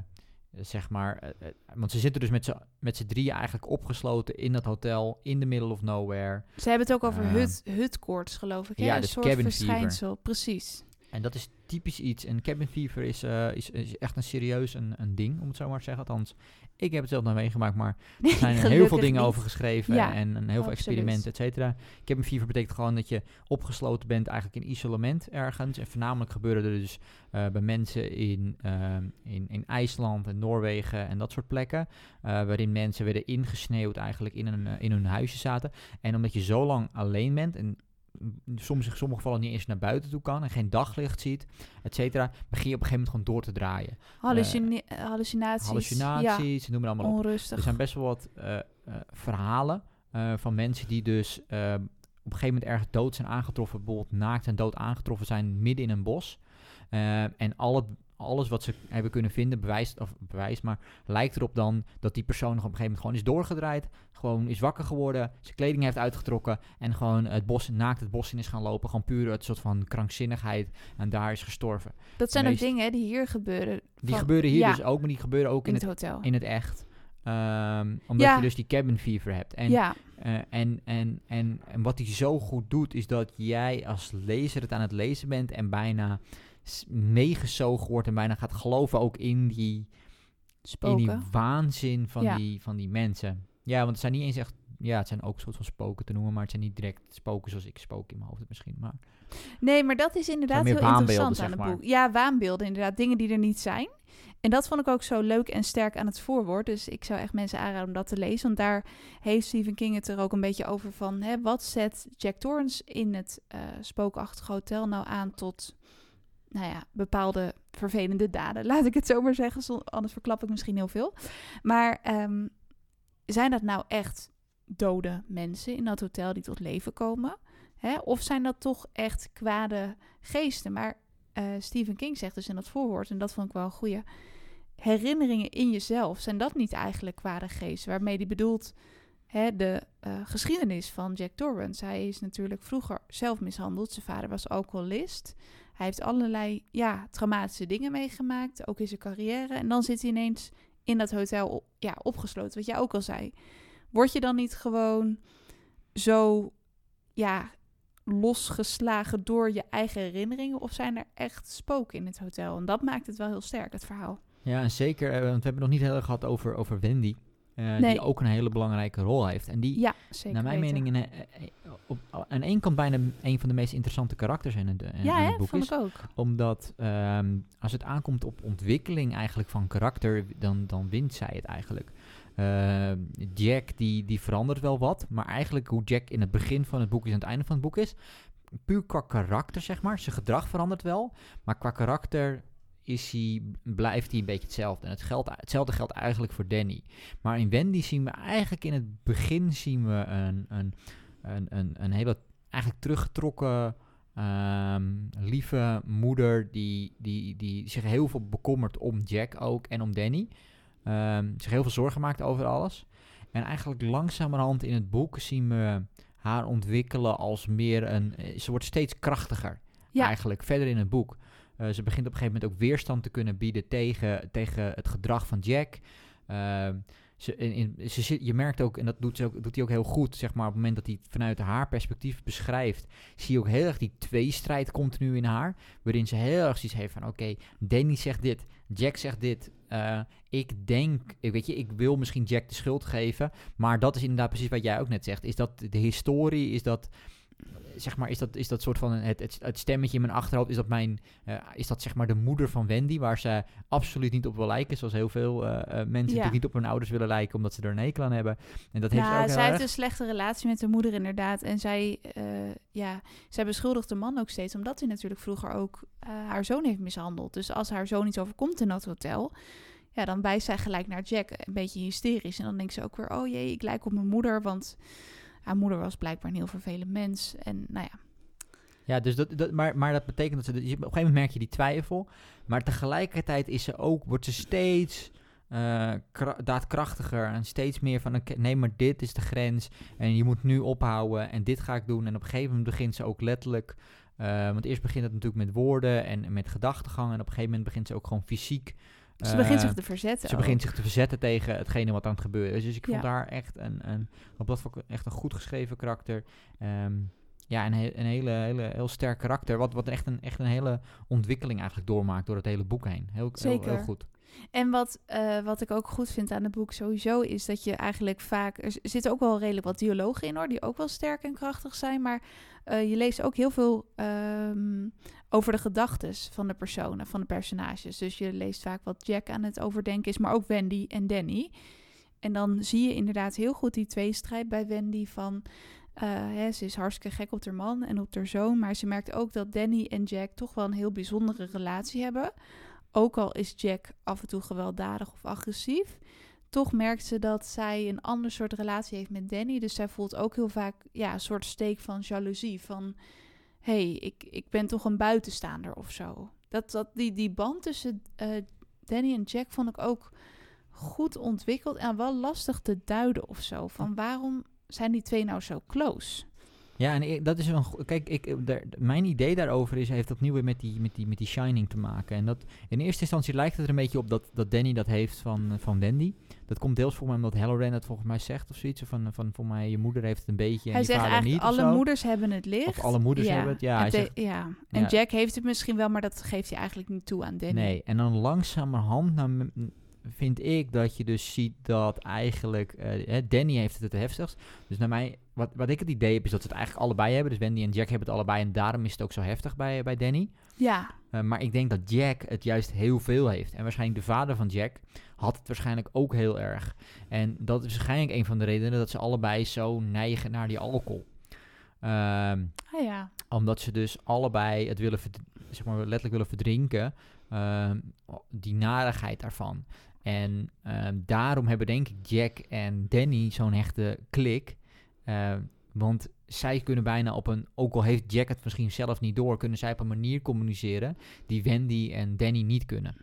zeg maar, eh, want ze zitten dus met z'n, met z'n drieën eigenlijk opgesloten in dat hotel, in the middle of nowhere. Ze hebben het ook over hut, hutkoorts, geloof ik. hè? ja, een dus soort cabin verschijnsel. Precies. En dat is typisch iets. En cabin fever is, is, is echt een serieus een, een ding, om het zo maar te zeggen. Althans, ik heb het zelf nog meegemaakt, maar er zijn er heel veel dingen niet. over geschreven Ja, en, en heel veel experimenten, et cetera. Cabin fever betekent gewoon dat je opgesloten bent eigenlijk in isolement ergens. En voornamelijk gebeuren er dus eh, bij mensen in, ehm, in, in IJsland en Noorwegen en dat soort plekken. eh, waarin mensen werden ingesneeuwd eigenlijk in, een, eh, in hun huisje zaten. En omdat je zo lang alleen bent en soms in sommige gevallen niet eens naar buiten toe kan en geen daglicht ziet, et cetera, begin je op een gegeven moment gewoon door te draaien. Hallucine- hallucinaties. Hallucinaties, noem maar Ja, allemaal op. onrustig. Er zijn best wel wat eh, eh, verhalen eh, van mensen die dus eh, op een gegeven moment ergens dood zijn aangetroffen, bijvoorbeeld naakt en dood aangetroffen zijn midden in een bos. Eh, en al het, alles wat ze hebben kunnen vinden bewijst, of bewijst, maar lijkt erop dan dat die persoon nog op een gegeven moment gewoon is doorgedraaid, gewoon is wakker geworden, zijn kleding heeft uitgetrokken en gewoon het bos, naakt het bos in is gaan lopen, gewoon puur uit een soort van krankzinnigheid en daar is gestorven. dat zijn ook dingen die hier gebeuren. Die gebeuren hier ja, dus ook, maar die gebeuren ook in in het het, hotel. in het echt. Ehm, omdat Ja. je dus die cabin fever hebt. En ja, eh, en, en, en, en wat hij zo goed doet, is dat jij als lezer het aan het lezen bent en bijna meegezogen wordt en bijna gaat geloven ook in die, in die waanzin van, Ja. die, van die mensen. Ja, want het zijn niet eens echt, ja, het zijn ook soort van spoken te noemen, maar het zijn niet direct spoken zoals ik spook in mijn hoofd heb misschien. Maar Nee, maar dat is inderdaad heel interessant aan het maar. boek. Ja, waanbeelden inderdaad. Dingen die er niet zijn. En dat vond ik ook zo leuk en sterk aan het voorwoord. Dus ik zou echt mensen aanraden om dat te lezen. Want daar heeft Stephen King het er ook een beetje over van... Hè, wat zet Jack Torrance in het eh, spookachtige hotel nou aan tot... Nou ja, bepaalde vervelende daden. Laat ik het zo maar zeggen. Anders verklap ik misschien heel veel. Maar ehm, zijn dat nou echt dode mensen in dat hotel die tot leven komen? Hè? Of zijn dat toch echt kwade geesten? Maar eh, Stephen King zegt dus in dat voorwoord, en dat vond ik wel een goede... Herinneringen in jezelf, zijn dat niet eigenlijk kwade geesten? Waarmee hij bedoelt hè, de eh, geschiedenis van Jack Torrance. Hij is natuurlijk vroeger zelf mishandeld. Zijn vader was alcoholist. Hij heeft allerlei ja, traumatische dingen meegemaakt, ook in zijn carrière. En dan zit hij ineens in dat hotel ja, opgesloten, wat jij ook al zei. Word je dan niet gewoon zo ja, losgeslagen door je eigen herinneringen? Of zijn er echt spoken in het hotel? En dat maakt het wel heel sterk, het verhaal. ja, en zeker, eh, want we hebben het nog niet heel erg gehad over, over Wendy, eh, Nee. die ook een hele belangrijke rol heeft. En die, Ja, Naar mijn weten. mening in, eh, eh, op, aan één kant bijna een van de meest interessante karakters in het, Ja, in hè? het boek is. ook. Omdat ehm, als het aankomt op ontwikkeling eigenlijk van karakter, dan, dan wint zij het eigenlijk. Jack die, die verandert wel wat, maar eigenlijk hoe Jack in het begin van het boek is en het einde van het boek is, puur qua karakter zeg maar, zijn gedrag verandert wel, maar qua karakter is hij, blijft hij een beetje hetzelfde. En het geldt, hetzelfde geldt eigenlijk voor Danny. Maar in Wendy zien we eigenlijk in het begin zien we een, een, een, een, een hele eigenlijk teruggetrokken, ehm, lieve moeder die, die, die zich heel veel bekommert om Jack ook en om Danny. Ehm, zich heel veel zorgen maakt over alles. En eigenlijk langzamerhand in het boek zien we haar ontwikkelen als meer een... eh, Ze wordt steeds krachtiger Ja. eigenlijk verder in het boek. Eh, ze begint op een gegeven moment ook weerstand te kunnen bieden tegen, tegen het gedrag van Jack. Ehm, ze, in, ze je merkt ook, en dat doet, ze ook, doet hij ook heel goed, zeg maar, op het moment dat hij vanuit haar perspectief beschrijft, zie je ook heel erg die tweestrijd continu in haar, waarin ze heel erg zoiets heeft van, oké, Danny zegt dit, Jack zegt dit, eh, ik denk, ik weet je, ik wil misschien Jack de schuld geven, maar dat is inderdaad precies wat jij ook net zegt, is dat de historie, is dat zeg maar, is dat, is dat soort van het, het, het stemmetje in mijn achterhoofd, is dat mijn, eh, is dat zeg maar de moeder van Wendy, waar ze absoluut niet op wil lijken, zoals heel veel eh, eh, mensen Ja. natuurlijk niet op hun ouders willen lijken, omdat ze er een hekel aan hebben. En dat heeft ze ook zij heeft erg. een slechte relatie met de moeder inderdaad. En zij, ja, zij beschuldigt de man ook steeds, omdat hij natuurlijk vroeger ook haar zoon heeft mishandeld. Dus als haar zoon iets overkomt in dat hotel, ja, dan wijst zij gelijk naar Jack, een beetje hysterisch. En dan denkt ze ook weer, oh jee, ik lijk op mijn moeder, want haar moeder was blijkbaar een heel vervelend mens. En nou ja, Ja, dus dat, dat, maar, maar dat betekent dat ze, dus op een gegeven moment merk je die twijfel, maar tegelijkertijd is ze ook, wordt ze steeds eh, kra- daadkrachtiger en steeds meer van, nee, maar dit is de grens en je moet nu ophouden en dit ga ik doen. En op een gegeven moment begint ze ook letterlijk, eh, want eerst begint het natuurlijk met woorden en, en met gedachtegang en op een gegeven moment begint ze ook gewoon fysiek Ze begint zich Eh, te verzetten. Ze ook. begint zich te verzetten tegen hetgene wat aan het gebeuren is. Dus ik vond Ja. haar echt een, een, op dat vlak echt een goed geschreven karakter. Ehm, ja, een, he- een hele, hele, heel sterk karakter. Wat, wat echt, een, echt een hele ontwikkeling eigenlijk doormaakt door het hele boek heen. Heel, heel, goed. En wat, eh, wat ik ook goed vind aan het boek sowieso is dat je eigenlijk vaak... Er zitten ook wel redelijk wat dialogen in hoor, die ook wel sterk en krachtig zijn. Maar eh, je leest ook heel veel ehm, over de gedachtes van de personen, van de personages. Dus je leest vaak wat Jack aan het overdenken is, maar ook Wendy en Danny. En dan zie je inderdaad heel goed die tweestrijd bij Wendy van... eh, ze is hartstikke gek op haar man en op haar zoon. Maar ze merkt ook dat Danny en Jack toch wel een heel bijzondere relatie hebben. Ook al is Jack af en toe gewelddadig of agressief. Toch merkt ze dat zij een ander soort relatie heeft met Danny. Dus zij voelt ook heel vaak ja, een soort steek van jaloezie. Van, hey, ik, ik ben toch een buitenstaander of zo. Dat, dat, die, die band tussen eh, Danny en Jack vond ik ook goed ontwikkeld. En wel lastig te duiden of zo. Van waarom zijn die twee nou zo close? Ja, en ik- dat is een. Kijk, ik, eh, mijn idee daarover is, heeft opnieuw weer met die, met, die, met die Shining te maken. En dat in eerste instantie lijkt het er een beetje op dat, dat Danny dat heeft van, eh, van Wendy. Dat komt deels voor mij omdat Halloran het volgens mij zegt of zoiets. Van, van voor mij, je moeder heeft het een beetje. Hij en je zegt vader eigenlijk, niet, alle moeders hebben het licht. Of alle moeders hebben het, ja, En, hij zegt- ja. en Ja. Jack heeft het misschien wel, maar dat geeft hij eigenlijk niet toe aan Danny. Nee, en dan langzamerhand nou, m- m- vind ik dat je dus ziet dat eigenlijk eh, Danny heeft het het heftigst. Dus naar mij, wat, wat ik het idee heb, is dat ze het eigenlijk allebei hebben. Dus Wendy en Jack hebben het allebei en daarom is het ook zo heftig bij, bij Danny. Ja, Eh, maar ik denk dat Jack het juist heel veel heeft. En waarschijnlijk de vader van Jack had het waarschijnlijk ook heel erg. En dat is waarschijnlijk een van de redenen dat ze allebei zo neigen naar die alcohol. Ehm, ah ja. omdat ze dus allebei het willen, zeg maar letterlijk willen verdrinken, ehm, die narigheid daarvan. En ehm, daarom hebben denk ik Jack en Danny zo'n hechte klik. Ehm, want zij kunnen bijna op een, ook al heeft Jack het misschien zelf niet door, kunnen zij op een manier communiceren die Wendy en Danny niet kunnen.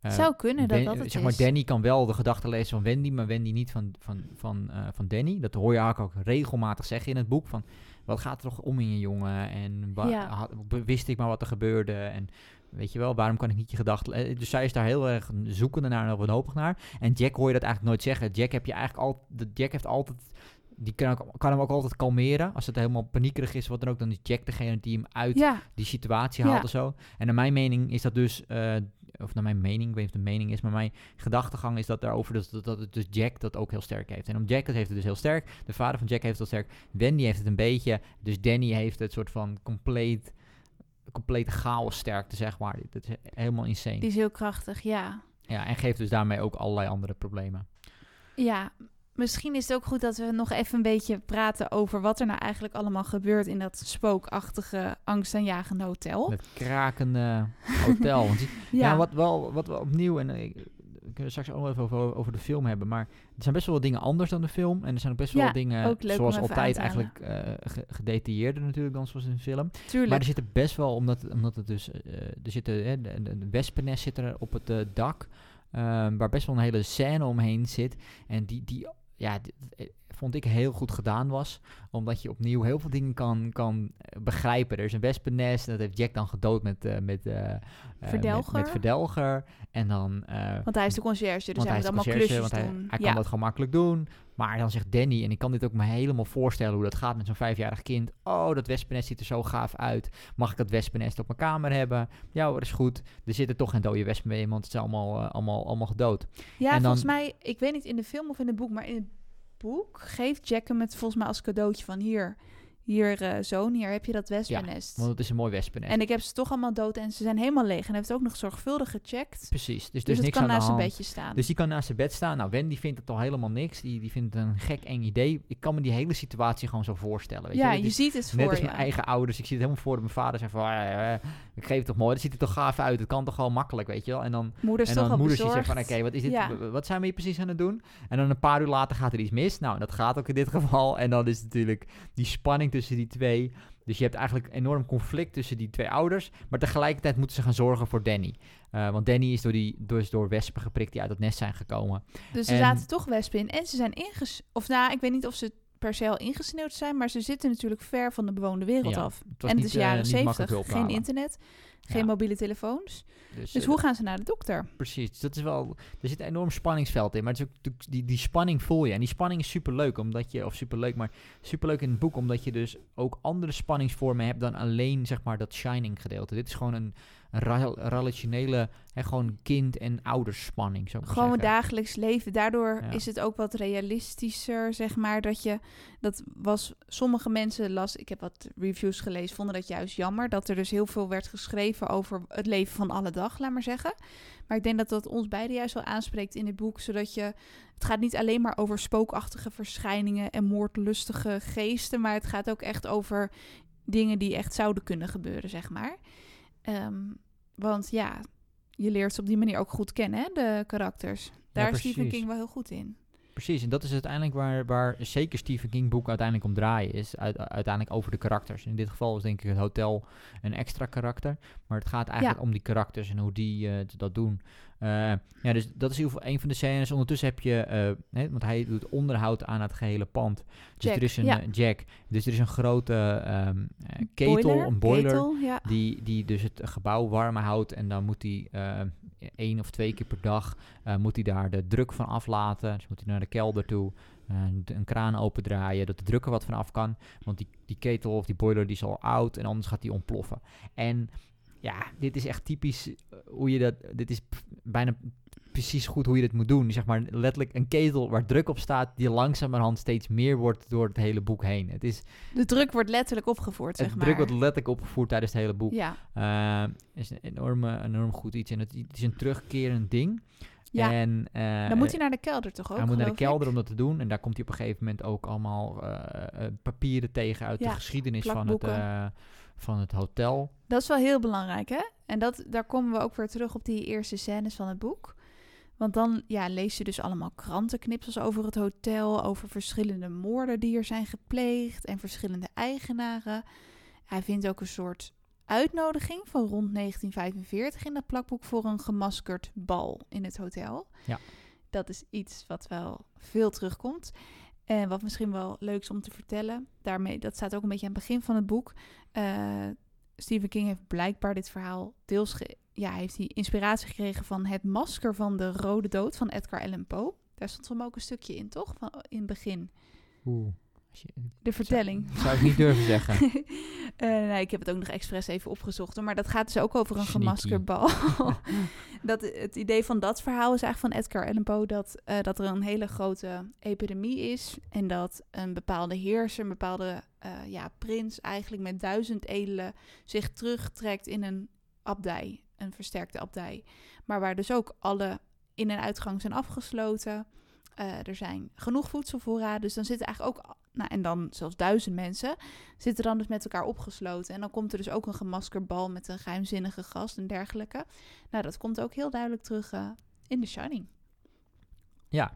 Het Eh, zou kunnen dat Dan- dat het zeg maar, is. Danny kan wel de gedachten lezen van Wendy, maar Wendy niet van, van, van, eh, van Danny. Dat hoor je haar ook regelmatig zeggen in het boek. Van, wat gaat er toch om in je jongen? En Ja. had- wist ik maar wat er gebeurde? En weet je wel, waarom kan ik niet je gedachten... le- Dus zij is daar heel erg zoekende naar en wanhopig naar. En Jack hoor je dat eigenlijk nooit zeggen. Jack heb je eigenlijk altijd... Jack heeft altijd... Die kan, ook- kan hem ook altijd kalmeren. Als het helemaal paniekerig is, wat dan ook, dan is Jack degene die hem uit Ja, die situatie Ja. haalt of zo. En naar mijn mening is dat dus, eh, of naar mijn mening, ik weet niet of het een mening is, maar mijn gedachtegang is dat daarover dat, dat, dat het dus Jack dat ook heel sterk heeft. En om Jack dat heeft het dus heel sterk. De vader van Jack heeft het heel sterk. Wendy heeft het een beetje. Dus Danny heeft het soort van compleet, complete chaos sterkte, zeg maar. Dat is helemaal insane. die is heel krachtig, ja. Ja, en geeft dus daarmee ook allerlei andere problemen. Ja, misschien is het ook goed dat we nog even een beetje praten over wat er nou eigenlijk allemaal gebeurt in dat spookachtige, angstaanjagende hotel. Het krakende hotel. Die- Ja, wat, wel, wat we opnieuw, en we kunnen straks ook even over, over de film hebben, maar er zijn best wel wat dingen anders dan de film. En er zijn ook best wel Ja, dingen, zoals altijd, eigenlijk eh, ge- gedetailleerder natuurlijk dan zoals in de film. Tuurlijk. Maar er zitten best wel, omdat, omdat het dus, eh, er zitten, de, de wespennest zit er op het eh, dak, ehm, waar best wel een hele scène omheen zit. En die, die ja, vond ik heel goed gedaan was, omdat je opnieuw heel veel dingen kan, kan eh, begrijpen. Er is een wespennest en dat heeft Jack dan gedood met, eh, met, met, Verdelger? met verdelger. En dan... want hij is de conciërge, dus want hij moet de allemaal klusjes want hij, doen. hij ja. kan dat gewoon makkelijk doen. Maar dan zegt Danny, en ik kan dit ook me helemaal voorstellen hoe dat gaat met zo'n vijfjarig kind. Oh, dat wespennest ziet er zo gaaf uit. Mag ik dat wespennest op mijn kamer hebben? Ja, dat is goed. Er zitten toch geen dode wespen mee, want het is allemaal, allemaal, allemaal gedood. Ja, En volgens dan- mij, ik weet niet in de film of in het boek, maar in het boek geeft Jack hem het volgens mij als cadeautje van hier, hier zoon, hier heb je dat wespennest. Want het is een mooi wespennest. en ik heb ze toch allemaal dood en ze zijn helemaal leeg. En heeft ook nog zorgvuldig gecheckt. Precies, dus, Dus, dus het niks kan aan naast zijn bedje staan. Dus die kan naast zijn bed staan. Nou, Wendy vindt het al helemaal niks. Die, die vindt het een gek eng idee. Ik kan me die hele situatie gewoon zo voorstellen. Weet ja, je? ziet het Net voor als mijn eigen ouders. Ik zie het helemaal voor dat mijn vader zegt van... "Eh, eh, ik geef het toch mooi. Dat ziet er toch gaaf uit. Het kan toch wel makkelijk, weet je wel. En dan, Moeder is en toch dan al moeders die zeggen van... Oké, wat is dit? Ja. Wat zijn we hier precies aan het doen? En dan een paar uur later gaat er iets mis. Nou, dat gaat ook in dit geval. En dan is natuurlijk die spanning tussen die twee. Dus je hebt eigenlijk enorm conflict tussen die twee ouders. Maar tegelijkertijd moeten ze gaan zorgen voor Danny. Eh, want Danny is door, die, dus door wespen geprikt die uit het nest zijn gekomen. Dus En- zaten toch wespen in. En ze zijn inges... Of nou, ik weet niet of ze per se al ingesneeuwd zijn, maar ze zitten natuurlijk ver van de bewoonde wereld Ja, af. En het is eh, jaren niet makkelijk 70, hulp te geen internet, geen Ja. mobiele telefoons. Dus, Dus eh, hoe gaan ze naar de dokter? Precies, dat is wel, er zit een enorm spanningsveld in, maar het is ook, die, die spanning voel je. En die spanning is superleuk, omdat je, of superleuk, maar superleuk in het boek, omdat je dus ook andere spanningsvormen hebt dan alleen, zeg maar, dat shining gedeelte. Dit is gewoon een, relationele, hè, gewoon kind- en ouderspanning, Gewoon zeggen. dagelijks leven. Daardoor Ja. is het ook wat realistischer, zeg maar. Dat je, dat was, sommige mensen las, ik heb wat reviews gelezen, vonden dat juist jammer. Dat er dus heel veel werd geschreven over het leven van alle dag, laat maar zeggen. Maar ik denk dat dat ons beiden juist wel aanspreekt in dit boek. Zodat je, het gaat niet alleen maar over spookachtige verschijningen en moordlustige geesten. Maar het gaat ook echt over dingen die echt zouden kunnen gebeuren, zeg maar. Ehm, want ja, je leert ze op die manier ook goed kennen, hè, de karakters. Daar is Stephen. King wel heel goed in. Precies, en dat is uiteindelijk waar, waar zeker Stephen King boek uiteindelijk om draaien is. Uit, uiteindelijk over de karakters. In dit geval is denk ik het hotel een extra karakter. Maar het gaat eigenlijk Ja. om die karakters en hoe die eh, dat doen. Eh, ja, dus dat is in ieder geval een van de scènes. Ondertussen heb je, eh, hè, want hij doet onderhoud aan het gehele pand. Dus Jack, er is een ja. eh, Jack. Dus er is een grote ehm, eh, ketel, een boiler. ketel, ja. Die, die dus het gebouw warm houdt. En dan moet hij eh één of twee keer per dag moet hij daar de druk van aflaten. Dus moet hij naar de kelder toe. een kraan opendraaien, dat de druk er wat van af kan. Want die, die ketel of die boiler die is al oud en anders gaat die ontploffen. En ja, dit is echt typisch eh, hoe je dat... Dit is bijna precies goed hoe je dit moet doen. Zeg maar letterlijk een ketel waar druk op staat... die langzamerhand steeds meer wordt door het hele boek heen. Het is De druk wordt letterlijk opgevoerd, zeg maar. druk wordt letterlijk opgevoerd tijdens het hele boek. Ja, Uh, is een enorme, enorm goed iets. En het, het is een terugkerend ding. ja. En, eh, dan moet hij naar de kelder toch ook, hij moet naar de ik? kelder om dat te doen. En daar komt hij op een gegeven moment ook allemaal eh, eh, papieren tegen uit de geschiedenis van het, eh, van het hotel. Dat is wel heel belangrijk, hè? En dat, daar komen we ook weer terug op die eerste scènes van het boek. Want dan ja, lees je dus allemaal krantenknipsels over het hotel, over verschillende moorden die er zijn gepleegd en verschillende eigenaren. Hij vindt ook een soort uitnodiging van rond 1945 in dat plakboek voor een gemaskerd bal in het hotel. Ja. Dat is iets wat wel veel terugkomt. En wat misschien wel leuk is om te vertellen, daarmee, dat staat ook een beetje aan het begin van het boek. Eh, Stephen King heeft blijkbaar dit verhaal deels ja, heeft hij inspiratie gekregen van het masker van de Rode Dood van Edgar Allan Poe. Daar stond hem ook een stukje in, toch? Van, in het begin. Oeh. De vertelling. Zou, zou ik niet durven zeggen. Nee, ik heb het ook nog expres even opgezocht. Maar dat gaat dus ook over een gemaskerd bal. dat, het idee van dat verhaal is eigenlijk van Edgar Allan Poe... Dat, eh, dat er een hele grote epidemie is... en dat een bepaalde heerser, een bepaalde eh, ja, prins... eigenlijk met duizend edelen zich terugtrekt in een abdij. Een versterkte abdij. Maar waar dus ook alle in- en uitgang zijn afgesloten... Er zijn genoeg voedselvoorraden, dus dan zitten eigenlijk ook, nou en dan zelfs duizend mensen, zitten dan dus met elkaar opgesloten. En dan komt er dus ook een gemaskerd bal met een geheimzinnige gast en dergelijke. Nou, dat komt ook heel duidelijk terug eh, in The Shining. ja.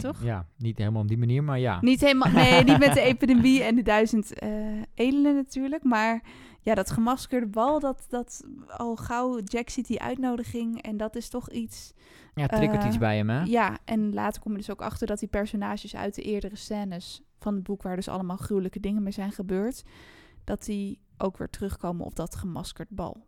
Toch? Ja, niet helemaal op die manier, maar ja. Niet helemaal, nee, niet met de epidemie en de duizend eh edelen natuurlijk, maar ja, dat gemaskerde bal, dat, dat al gauw, Jack ziet die uitnodiging en dat is toch iets, Ja, triggert eh, iets bij hem, hè? ja, en later kom je dus ook achter dat die personages uit de eerdere scènes van het boek, waar dus allemaal gruwelijke dingen mee zijn gebeurd, dat die ook weer terugkomen op dat gemaskerd bal.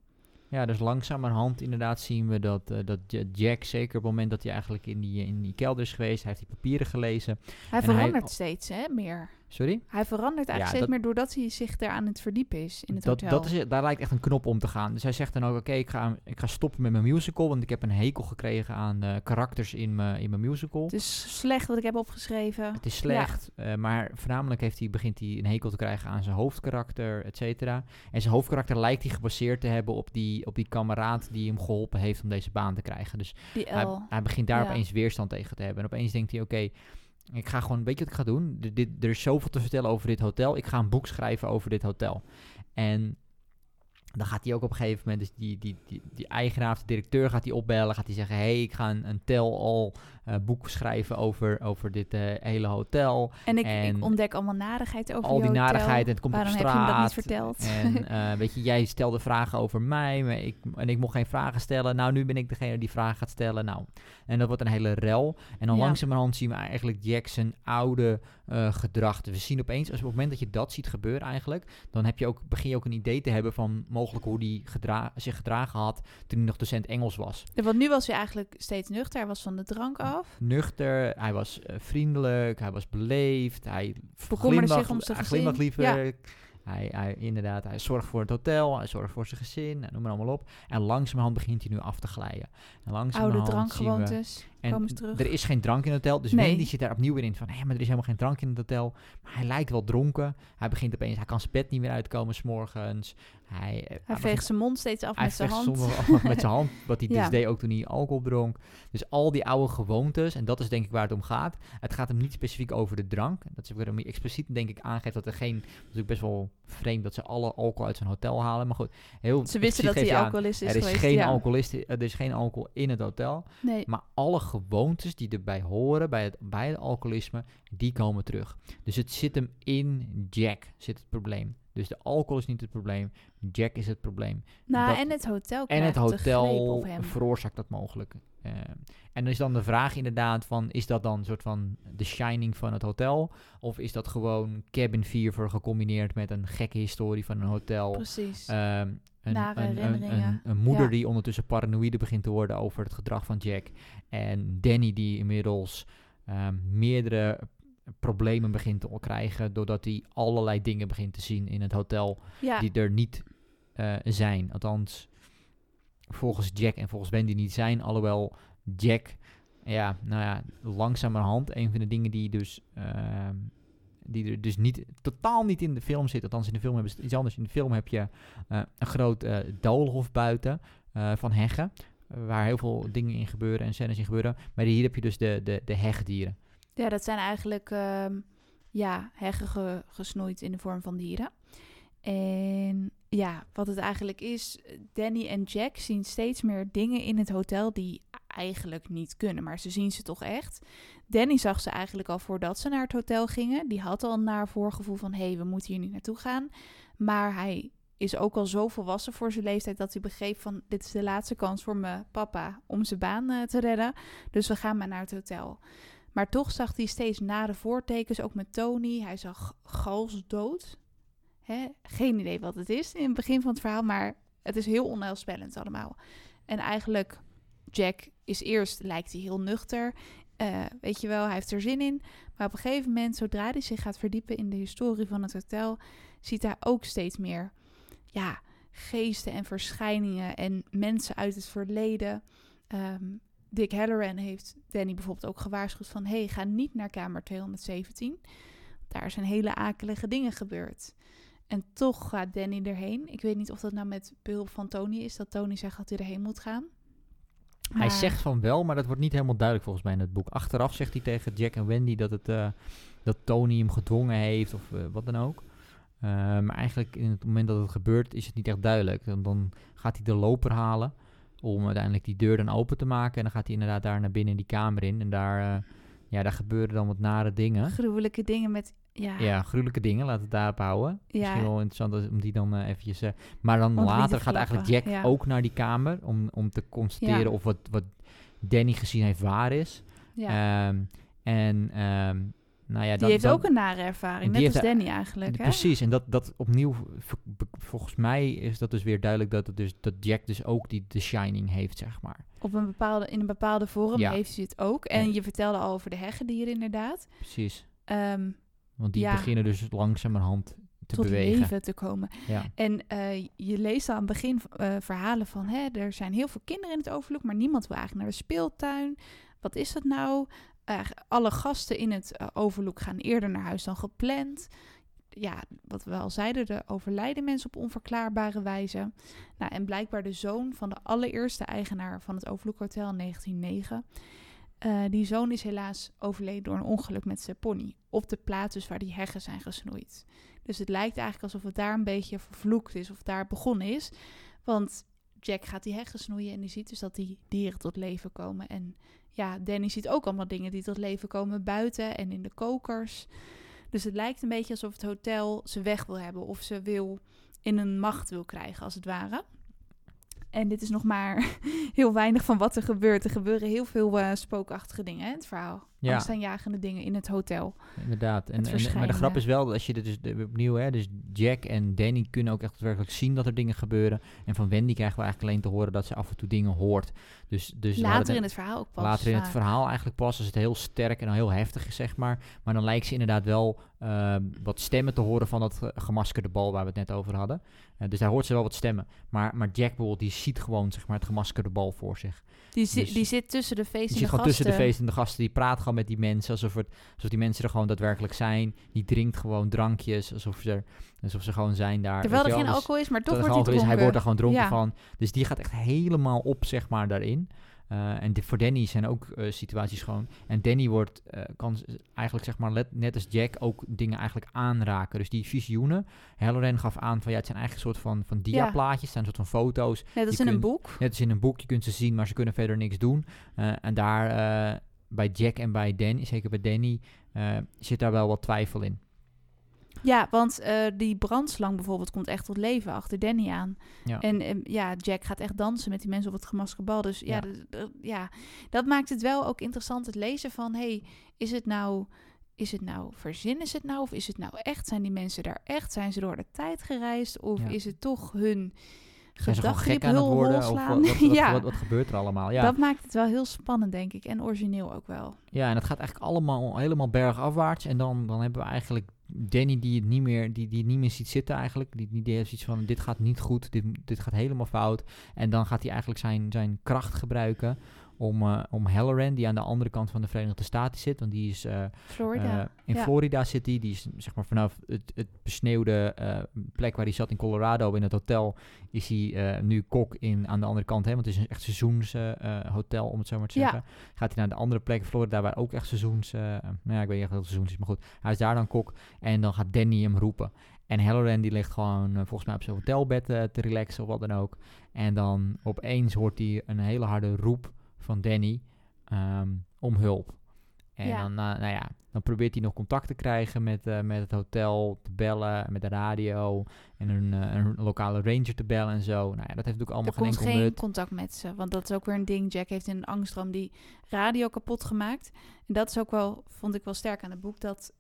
Ja, dus langzamerhand inderdaad zien we dat, eh, dat Ja- Jack, zeker op het moment dat hij eigenlijk in die, in die kelder is geweest, hij heeft die papieren gelezen. Hij En hij- verandert steeds, hè, meer. Sorry? Hij verandert eigenlijk Ja, steeds dat- meer doordat hij zich daar aan het verdiepen is in het dat, hotel. dat is, daar lijkt echt een knop om te gaan. Dus hij zegt dan ook, oké, ik, ga, ik ga stoppen met mijn musical, want ik heb een hekel gekregen aan eh, karakters in mijn, in mijn musical. Het is slecht wat ik heb opgeschreven. Het is slecht, eh, maar voornamelijk heeft hij, begint hij een hekel te krijgen aan zijn hoofdkarakter, et cetera. En zijn hoofdkarakter lijkt hij gebaseerd te hebben op die, op die kameraad die hem geholpen heeft om deze baan te krijgen. Dus Die hij, L. hij begint daar ja. opeens weerstand tegen te hebben. En opeens denkt hij, oké, ik ga gewoon, weet je wat ik ga doen? Dit, er is zoveel te vertellen over dit hotel. Ik ga een boek schrijven over dit hotel. En dan gaat hij ook op een gegeven moment, dus die, die, die, die eigenaar de directeur gaat hij opbellen. Gaat hij zeggen, hey, ik ga een, een tell-all eh, boek schrijven over, over dit eh, hele hotel. En ik, En ik ontdek allemaal narigheid over Al die hotel. narigheid en het komt Waarom op heb straat. je me dat niet verteld? En eh, weet je, jij stelde vragen over mij maar ik, en ik mocht geen vragen stellen. Nou, nu ben ik degene die vragen gaat stellen. Nou, en dat wordt een hele rel. En dan Ja. langzamerhand zien we eigenlijk Jackson oude gedrag. We zien opeens, als op het moment dat je dat ziet gebeuren eigenlijk, dan heb je ook, begin je ook een idee te hebben van mogelijk hoe hij gedra zich gedragen had toen hij nog docent Engels was. Ja, Want nu was hij eigenlijk steeds nuchter. Hij was van de drank af. Nuchter, hij was eh, vriendelijk, hij was beleefd, hij Bekommerde zich glimlacht- om zijn hij glimlacht gezin. liever. Hij, hij, inderdaad, hij zorgt voor het hotel, hij zorgt voor zijn gezin, noem maar allemaal op. En langzamerhand begint hij nu af te glijden. En Oude langzamerhand we- drankgewoontes. En ze er is geen drank in het hotel, dus Nee. Wendy zit daar opnieuw weer in van, hé, maar er is helemaal geen drank in het hotel. Maar hij lijkt wel dronken. Hij begint opeens, hij kan zijn bed niet meer uitkomen s'morgens. Hij, eh, Hij begint- veegt zijn mond steeds af hij met zijn hand. soms af met zijn hand, wat hij Ja. dus deed ook toen hij alcohol dronk. Dus al die oude gewoontes, en dat is denk ik waar het om gaat. Het gaat hem niet specifiek over de drank. Dat waarom hij expliciet denk ik aangeeft dat er geen... Dat is natuurlijk best wel vreemd dat ze alle alcohol uit zijn hotel halen. Maar goed, heel Ze wisten dat hij alcoholist is Er is, geweest. geen ja. alcoholist, er is geen alcohol in het hotel. Nee, Maar alle gewoontes die erbij horen bij het, bij het alcoholisme, die komen terug. Dus het zit hem in Jack, zit het probleem. Dus de alcohol is niet het probleem, Jack is het probleem. nou, dat- en het hotel En het hotel veroorzaakt dat mogelijk. Eh, en dan is dan de vraag inderdaad van, is dat dan een soort van de shining van het hotel? Of is dat gewoon cabin fever gecombineerd met een gekke historie van een hotel? Precies. Ehm, een, een, moeder Ja. die ondertussen paranoïde begint te worden over het gedrag van Jack. En Danny die inmiddels ehm, meerdere problemen begint te krijgen... doordat hij allerlei dingen begint te zien in het hotel ja, die er niet eh, zijn. Althans, volgens Jack en volgens Wendy niet zijn. Alhoewel Jack, ja, nou ja, langzamerhand... een van de dingen die dus... ehm, die er dus niet, totaal niet in de film zit. Althans, in de film hebben ze iets anders. In de film heb je eh, een groot eh doolhof buiten eh, van heggen. waar heel veel dingen in gebeuren en scènes in gebeuren. Maar hier heb je dus de, de, de hegdieren. ja, dat zijn eigenlijk ehm, ja, heggen ge- gesnoeid in de vorm van dieren. En ja, wat het eigenlijk is, Danny en Jack zien steeds meer dingen in het hotel die eigenlijk niet kunnen, maar ze zien ze toch echt. Danny zag ze eigenlijk al voordat ze naar het hotel gingen. Die had al een naar voorgevoel van, hé, hey, we moeten hier niet naartoe gaan. Maar hij is ook al zo volwassen voor zijn leeftijd dat hij begreep van, dit is de laatste kans voor mijn papa om zijn baan eh, te redden. Dus we gaan maar naar het hotel. Maar toch zag hij steeds nare voortekens, ook met Tony. Hij zag Gals dood. Hè? Geen idee wat het is in het begin van het verhaal, maar het is heel onheilspellend allemaal. En eigenlijk, Jack is eerst, lijkt hij heel nuchter. Eh, weet je wel, hij heeft er zin in. Maar op een gegeven moment, zodra hij zich gaat verdiepen in de historie van het hotel, ziet hij ook steeds meer ja, geesten en verschijningen en mensen uit het verleden. Ehm, Dick Halloran heeft Danny bijvoorbeeld ook gewaarschuwd van... hey, ga niet naar kamer 217. Daar zijn hele akelige dingen gebeurd. En toch gaat Danny erheen. Ik weet niet of dat nou met behulp van Tony is... dat Tony zegt dat hij erheen moet gaan. Hij zegt van wel, maar dat wordt niet helemaal duidelijk volgens mij in het boek. Achteraf zegt hij tegen Jack en Wendy dat, het, eh, dat Tony hem gedwongen heeft of eh, wat dan ook. Eh, maar eigenlijk in het moment dat het gebeurt is het niet echt duidelijk. Dan, dan gaat hij de loper halen om uiteindelijk die deur dan open te maken. En dan gaat hij inderdaad daar naar binnen die kamer in. En daar, ja, daar gebeuren dan wat nare dingen. Gruwelijke dingen met... Ja, Ja, gruwelijke dingen, we het daarop houden. Ja. Misschien wel interessant om die dan eh, eventjes... eh, maar dan later te gaat eigenlijk Jack ja. ook naar die kamer om, om te constateren Ja. of wat, wat Danny gezien heeft waar is. ja. Ehm, en ehm, nou ja, die dan, heeft dan- ook een nare ervaring, die net als Danny eigenlijk. Hè? Precies, en dat, dat opnieuw, volgens mij is dat dus weer duidelijk dat, het dus, dat Jack dus ook die The Shining heeft, zeg maar. Op een bepaalde, in een bepaalde vorm Ja. heeft hij het ook. En je vertelde al over de heggendieren inderdaad. Precies. Ehm, Want die Ja. beginnen dus langzamerhand te tot bewegen. leven te komen. Ja. En eh, je leest al aan het begin eh, verhalen van... Hè, er zijn heel veel kinderen in het overvloed... maar niemand wil eigenlijk naar de speeltuin. Wat is dat nou? Alle gasten in het eh, overlook gaan eerder naar huis dan gepland. Ja, wat we al zeiden, er overlijden mensen op onverklaarbare wijze. Nou, en blijkbaar de zoon van de allereerste eigenaar van het Overlook Hotel in 1909... eh, die zoon is helaas overleden door een ongeluk met zijn pony. Op de plaats dus waar die heggen zijn gesnoeid. Dus het lijkt eigenlijk alsof het daar een beetje vervloekt is of daar begonnen is. Want Jack gaat die heggen snoeien en die ziet dus dat die dieren tot leven komen. En ja, Danny ziet ook allemaal dingen die tot leven komen buiten en in de kokers. Dus het lijkt een beetje alsof het hotel ze weg wil hebben of ze wil in een macht wil krijgen, als het ware. En dit is nog maar heel weinig van wat er gebeurt. Er gebeuren heel veel uh, spookachtige dingen, hè, het verhaal. Ja. Angstaanjagende dingen in het hotel. Inderdaad. En, en, maar de grap is wel, als je dit dus opnieuw, hè, dus Jack en Danny kunnen ook echt werkelijk zien dat er dingen gebeuren. En van Wendy krijgen we eigenlijk alleen te horen dat ze af en toe dingen hoort. Dus, dus later in het verhaal ook pas. Later in het verhaal eigenlijk pas, als het heel sterk en heel heftig is, zeg maar. Maar dan lijkt ze inderdaad wel uh, wat stemmen te horen van dat gemaskerde bal waar we het net over hadden. Uh, dus daar hoort ze wel wat stemmen. Maar, maar Jack bijvoorbeeld, die ziet gewoon zeg maar, het gemaskerde bal voor zich. Die, zi dus die zit tussen de feesten en de gewoon tussen de feesten en de gasten. Die praat gewoon met die mensen alsof, het, alsof die mensen er gewoon daadwerkelijk zijn. Die drinkt gewoon drankjes alsof ze, alsof ze gewoon zijn daar. Terwijl er geen dus alcohol is, maar toch wordt hij dronken. Is, hij wordt er gewoon dronken van. Dus die gaat echt helemaal op, zeg maar, daarin. Uh, en voor Danny zijn ook uh, situaties gewoon. En Danny wordt, uh, kan eigenlijk zeg maar let, net als Jack ook dingen eigenlijk aanraken. Dus die visioenen. Halloran gaf aan van ja, het zijn eigenlijk een soort van, van diaplaatjes. Het zijn een soort van foto's. Net als in een boek. Net als in een boek. Je kunt ze zien, maar ze kunnen verder niks doen. en daar bij Jack en bij Danny, zeker bij Danny, zit daar wel wat twijfel in. Ja, want uh, die brandslang bijvoorbeeld komt echt tot leven achter Danny aan. Ja. En um, ja, Jack gaat echt dansen met die mensen op het gemaskerde bal. Dus ja, ja. ja, dat maakt het wel ook interessant het lezen van... hey, is het nou... Is het nou verzin is het nou of is het nou echt? Zijn die mensen daar echt? Zijn ze door de tijd gereisd? Of is het toch hun ze aan het worden? Of wat, wat, ja. wat, wat, gebeurt er allemaal? Ja. Dat maakt het wel heel spannend, denk ik. En origineel ook wel. Ja, en het gaat eigenlijk allemaal helemaal bergafwaarts. En dan, dan hebben we eigenlijk Danny die het niet meer, die, die niet meer ziet zitten eigenlijk. Die, die heeft iets van, dit gaat niet goed, dit, dit gaat helemaal fout. En dan gaat hij eigenlijk zijn, zijn kracht gebruiken om, uh, om Halloran, die aan de andere kant van de Verenigde Staten zit. Want die is uh, Florida. Uh, in Florida zit die. Die is zeg maar vanaf het, het besneeuwde plek waar hij zat in Colorado in het hotel. Is hij nu kok in, aan de andere kant. Hè, want het is een echt seizoenshotel, om het zo maar te zeggen. Gaat hij naar de andere plek, Florida, waar ook echt seizoens... nou ja, ik weet niet of het seizoens is, maar goed. Hij is daar dan kok. En dan gaat Danny hem roepen. En Halloran die ligt gewoon volgens mij op zijn hotelbed te relaxen of wat dan ook. En dan opeens hoort hij een hele harde roep van Danny ehm, om hulp. En dan, uh, nou ja, dan probeert hij nog contact te krijgen met, uh, met het hotel, te bellen, met de radio en een, uh, een lokale ranger te bellen en zo. Nou ja, dat heeft natuurlijk allemaal er geen enkel geen contact met ze, want dat is ook weer een ding. Jack heeft in een angstram die radio kapot gemaakt. En dat is ook wel, vond ik wel sterk aan het boek, dat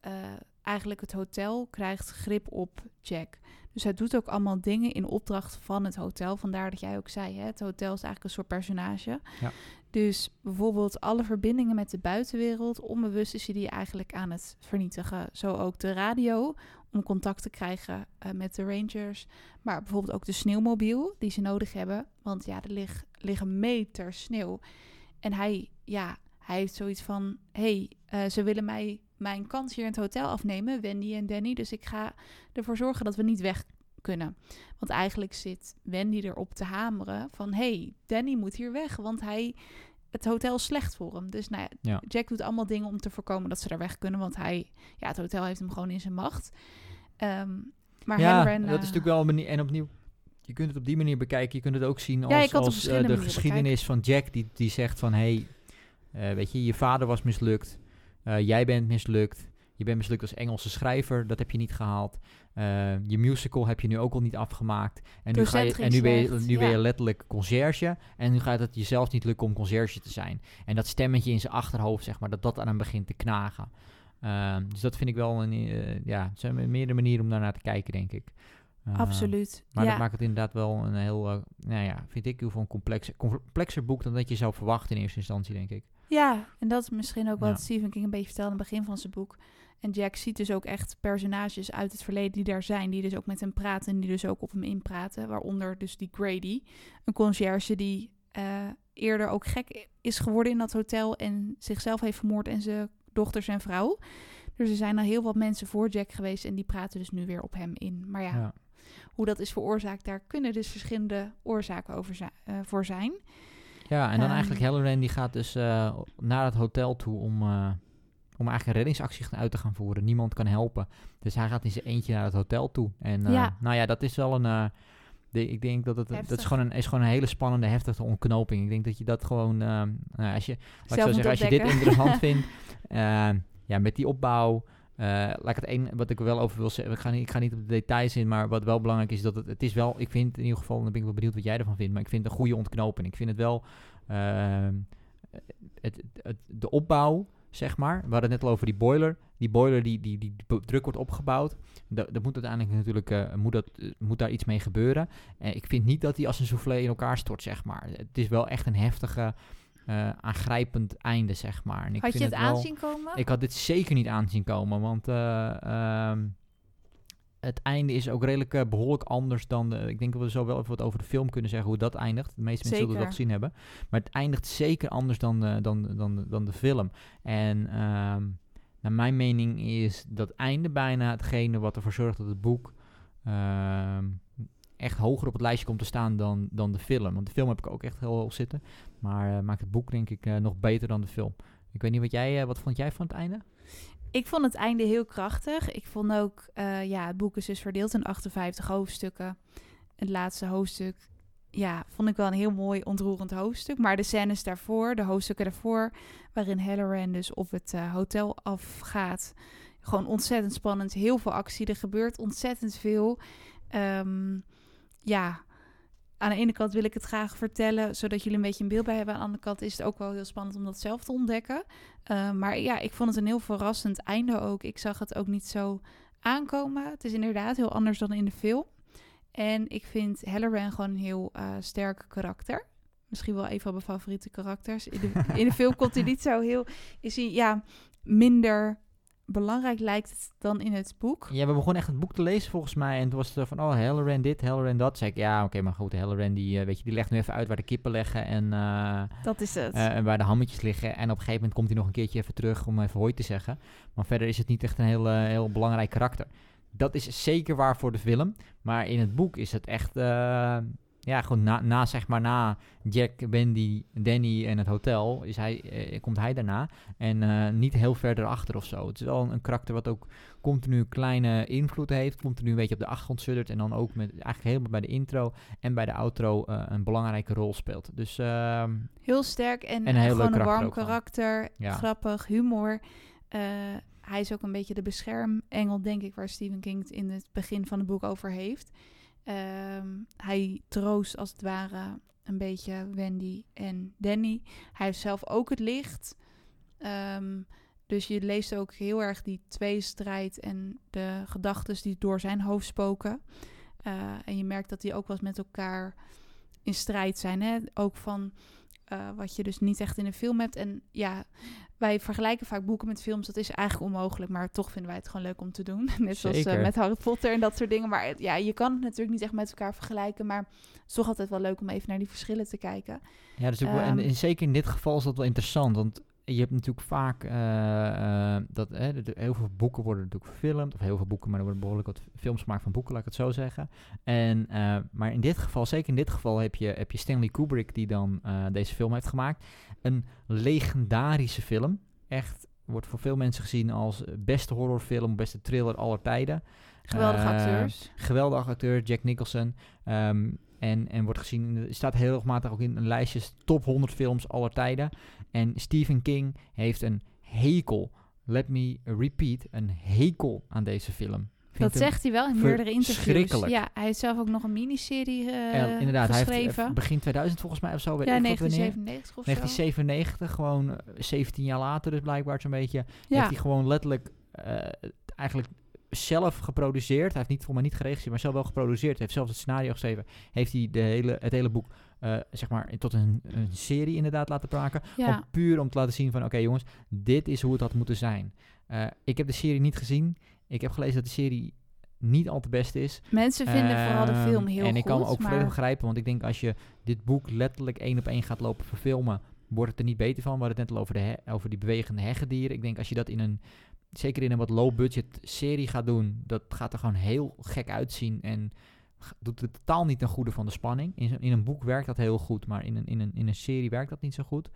eigenlijk het hotel krijgt grip op Jack. Dus hij doet ook allemaal dingen in opdracht van het hotel. Vandaar dat jij ook zei, hè, het hotel is eigenlijk een soort personage. Ja. Dus bijvoorbeeld alle verbindingen met de buitenwereld, onbewust is hij die eigenlijk aan het vernietigen. Zo ook de radio, om contact te krijgen uh, met de rangers. Maar bijvoorbeeld ook de sneeuwmobiel, die ze nodig hebben. Want ja, er lig, liggen meters sneeuw. En hij, ja, hij heeft zoiets van, hey, uh, ze willen mij mijn kans hier in het hotel afnemen, Wendy en Danny. Dus ik ga ervoor zorgen dat we niet weg kunnen. Want eigenlijk zit Wendy erop te hameren van... hey, Danny moet hier weg, want hij... Het hotel is slecht voor hem. Dus nou ja, Jack doet allemaal dingen om te voorkomen dat ze daar weg kunnen. Want hij, ja, het hotel heeft hem gewoon in zijn macht. Um, maar ja, dat is natuurlijk wel een manier. En opnieuw, je kunt het op die manier bekijken. Je kunt het ook zien als, ja, als uh, de geschiedenis van Jack. Die, die zegt van, hey, uh, weet je, je vader was mislukt. Uh, jij bent mislukt. Je bent mislukt als Engelse schrijver, dat heb je niet gehaald. Uh, je musical heb je nu ook al niet afgemaakt. En nu, ga je, en nu, ben je, nu ben je letterlijk conciërge. En nu gaat het jezelf niet lukken om conciërge te zijn. En dat stemmetje in zijn achterhoofd, zeg maar, dat dat aan hem begint te knagen. Uh, dus dat vind ik wel een, uh, ja, het zijn meerdere manieren om daarnaar te kijken, denk ik. Uh, Absoluut. Maar dat maakt het inderdaad wel een heel, nou ja, vind ik, een complexer, complexer boek dan dat je zou verwachten in eerste instantie, denk ik. Ja, en dat is misschien ook wat Stephen King een beetje vertelde aan het begin van zijn boek. En Jack ziet dus ook echt personages uit het verleden die daar zijn, die dus ook met hem praten en die dus ook op hem inpraten. Waaronder dus die Grady, een conciërge die uh, eerder ook gek is geworden in dat hotel en zichzelf heeft vermoord en zijn dochters en vrouw. Dus er zijn al heel wat mensen voor Jack geweest en die praten dus nu weer op hem in. Maar ja, ja. hoe dat is veroorzaakt, daar kunnen dus verschillende oorzaken over uh, voor zijn. Ja, en dan um, eigenlijk Halloran die gaat dus uh, naar het hotel toe om om eigenlijk een reddingsactie uit te gaan voeren. Niemand kan helpen. Dus hij gaat in zijn eentje naar het hotel toe. En uh, nou ja, dat is wel een, uh, De- ik denk dat het dat is gewoon, een, is gewoon een hele spannende, heftige ontknoping. Ik denk dat je dat gewoon, ehm, nou, als je, laat ik zo zeggen, als je dit interessant vindt, ja, met die opbouw, eh, laat ik het één, wat ik er wel over wil zeggen, ik ga, niet, ik ga niet op de details in, maar wat wel belangrijk is, dat het, het is wel, ik vind in ieder geval, en dan ben ik wel benieuwd wat jij ervan vindt, maar ik vind het een goede ontknoping. Ik vind het wel, het, het, de opbouw, zeg maar, we hadden het net al over die boiler, die boiler die, die, die, die druk wordt opgebouwd, dat, dat moet uiteindelijk natuurlijk, eh, moet, dat, eh, moet daar iets mee gebeuren. En ik vind niet dat die als een soufflé in elkaar stort, zeg maar. Het is wel echt een heftige, eh, aangrijpend einde, zeg maar. En ik Had je vind het wel- aanzien komen? ik had dit zeker niet aanzien komen, want eh, ehm, het einde is ook redelijk eh, behoorlijk anders dan de... Ik denk dat we zo wel even wat over de film kunnen zeggen, hoe dat eindigt. De meeste mensen zullen het wel gezien hebben. Maar het eindigt zeker anders dan, de- dan, dan, dan de film. En ehm, naar mijn mening is dat einde bijna hetgene wat ervoor zorgt dat het boek... ehm, echt hoger op het lijstje komt te staan dan, dan de film. Want de film heb ik ook echt heel hoog zitten. Maar eh, maakt het boek denk ik eh, nog beter dan de film. Ik weet niet wat jij, eh, wat vond jij van het einde? Ik vond het einde heel krachtig. Ik vond ook, eh, ja, het boek is dus verdeeld in 58 hoofdstukken. Het laatste hoofdstuk, ja, vond ik wel een heel mooi ontroerend hoofdstuk. Maar de scènes daarvoor, de hoofdstukken daarvoor, waarin Halloran dus op het eh, hotel afgaat. Gewoon ontzettend spannend. Heel veel actie. Er gebeurt ontzettend veel. Ehm, ja, aan de ene kant wil ik het graag vertellen, zodat jullie een beetje een beeld bij hebben. Aan de andere kant is het ook wel heel spannend om dat zelf te ontdekken. Uh, maar ja, ik vond het een heel verrassend einde ook. Ik zag het ook niet zo aankomen. Het is inderdaad heel anders dan in de film. En ik vind Halloran gewoon een heel uh, sterk karakter. Misschien wel een van mijn favoriete karakters. In de, in de film komt hij niet zo heel... Is hij, ja, minder belangrijk lijkt het dan in het boek. Ja, we begonnen echt het boek te lezen volgens mij. En toen was het van, oh, Halloran dit, Halloran dat. Zei ik, ja, oké, maar goed, Halloran die, uh, weet je, die legt nu even uit waar de kippen liggen. En, uh, dat is het. Uh, en waar de hammetjes liggen. En op een gegeven moment komt hij nog een keertje even terug om even hoi te zeggen. Maar verder is het niet echt een heel, heel belangrijk karakter. Dat is zeker waar voor de film. Maar in het boek is het echt... Ja, gewoon na, na, zeg maar, na Jack, Wendy, Danny en het hotel, is hij, eh, komt hij daarna. En uh, niet heel ver erachter of zo. Het is wel een, een, karakter wat ook continu kleine invloed heeft. Continu een beetje op de achtergrond suddert. En dan ook met, eigenlijk helemaal bij de intro en bij de outro uh, een belangrijke rol speelt. Dus, uh, heel sterk en, en een heel gewoon leuk een warm karakter. Ja. Grappig, humor. Uh, hij is ook een beetje de beschermengel, denk ik, waar Stephen King het in het begin van het boek over heeft. Um, hij troost als het ware een beetje Wendy en Danny. Hij heeft zelf ook het licht. Um, dus je leest ook heel erg die tweestrijd en de gedachten die door zijn hoofd spoken. Uh, en je merkt dat die ook wel eens met elkaar in strijd zijn. Hè? Ook van uh, wat je dus niet echt in een film hebt. En ja, wij vergelijken vaak boeken met films. Dat is eigenlijk onmogelijk, maar toch vinden wij het gewoon leuk om te doen. Net zoals uh, met Harry Potter en dat soort dingen. Maar ja, je kan het natuurlijk niet echt met elkaar vergelijken. Maar het is toch altijd wel leuk om even naar die verschillen te kijken. Ja, dus um, wel, en, en zeker in dit geval is dat wel interessant. Want je hebt natuurlijk vaak uh, uh, dat uh, heel veel boeken worden natuurlijk verfilmd. Of heel veel boeken, maar er worden behoorlijk wat films gemaakt van boeken, laat ik het zo zeggen. En, eh, maar in dit geval, zeker in dit geval, heb je, heb je Stanley Kubrick die dan eh, deze film heeft gemaakt. Een legendarische film. Echt, wordt voor veel mensen gezien als beste horrorfilm, beste thriller aller tijden. Geweldige acteurs. Geweldige acteur, Jack Nicholson. Um, en, en wordt gezien, staat heel regelmatig ook in lijstjes top 100 films aller tijden. En Stephen King heeft een hekel, let me repeat, een hekel aan deze film. Vindt dat zegt hij wel in meerdere interviews. Schrikkelijk. Ja, hij heeft zelf ook nog een miniserie uh, Inderdaad, geschreven. hij heeft begin 2000 volgens mij of zo. Ja, 1997 of 1997, zo. gewoon 17 jaar later dus blijkbaar zo'n beetje. Ja. Heeft hij gewoon letterlijk uh, eigenlijk zelf geproduceerd. Hij heeft niet voor mij niet geregisseerd, maar zelf wel geproduceerd. Hij heeft zelf het scenario geschreven. Heeft hij de hele, het hele boek, uh, zeg maar, tot een, een, serie inderdaad laten maken. Ja. Om puur om te laten zien van, oké okay, jongens, dit is hoe het had moeten zijn. Uh, ik heb de serie niet gezien. Ik heb gelezen dat de serie niet al te best is. Mensen vinden uh, vooral de film heel En ik goed, kan me ook maar... volledig begrijpen, want ik denk als je dit boek letterlijk één op één gaat lopen verfilmen, wordt het er niet beter van. We hadden het net al over, de over die bewegende heggedieren. Ik denk als je dat in een zeker in een wat low-budget serie gaat doen, dat gaat er gewoon heel gek uitzien en doet het totaal niet ten goede van de spanning. In, in een boek werkt dat heel goed, maar in een, in een, in een serie werkt dat niet zo goed.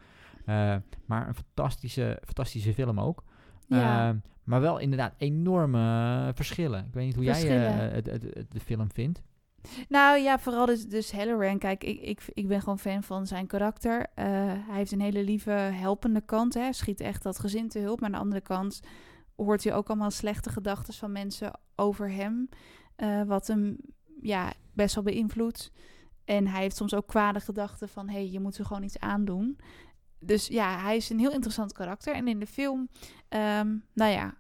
Uh, maar een fantastische, fantastische film ook. Ja. Uh, maar wel inderdaad enorme verschillen. Ik weet niet hoe jij uh, het, het, het, de film vindt. Nou ja, vooral dus, dus Halloran. Kijk, ik, ik, ik ben gewoon fan van zijn karakter. Eh, hij heeft een hele lieve, helpende kant. Hè. Schiet echt dat gezin te hulp. Maar aan de andere kant hoort hij ook allemaal slechte gedachten van mensen over hem. eh, wat hem ja, best wel beïnvloedt. En hij heeft soms ook kwade gedachten van... hé, hey, je moet er gewoon iets aandoen. Dus ja, hij is een heel interessant karakter. En in de film, ehm, nou ja...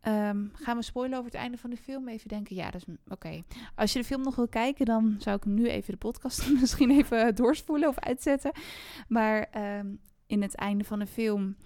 ehm, gaan we spoilen over het einde van de film? Even denken, ja, dat is... Oké. Als je de film nog wil kijken, dan zou ik nu even de podcast misschien even doorspoelen of uitzetten. Maar ehm, in het einde van de film,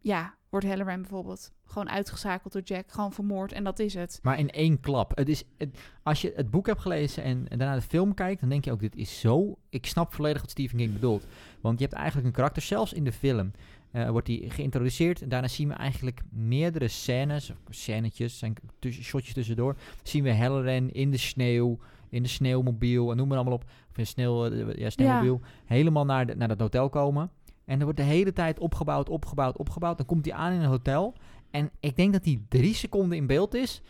ja, wordt Halloran bijvoorbeeld gewoon uitgeschakeld door Jack, gewoon vermoord en dat is het. Maar in één klap. Het is, het- als je het boek hebt gelezen en, en daarna de film kijkt, dan denk je ook, dit is zo... Ik snap volledig wat Stephen King bedoelt. Want je hebt eigenlijk een karakter, zelfs in de film, eh, wordt die geïntroduceerd. En daarna zien we eigenlijk meerdere scènes, of scènetjes, zijn tussen, shotjes tussendoor. zien we Halloran in de sneeuw, in de sneeuwmobiel, en noem maar allemaal op. Of in sneeuw, eh, ja, sneeuwmobiel. Helemaal naar, de, naar dat hotel komen. En er wordt de hele tijd opgebouwd, opgebouwd, opgebouwd. Dan komt hij aan in een hotel. En ik denk dat hij drie seconden in beeld is.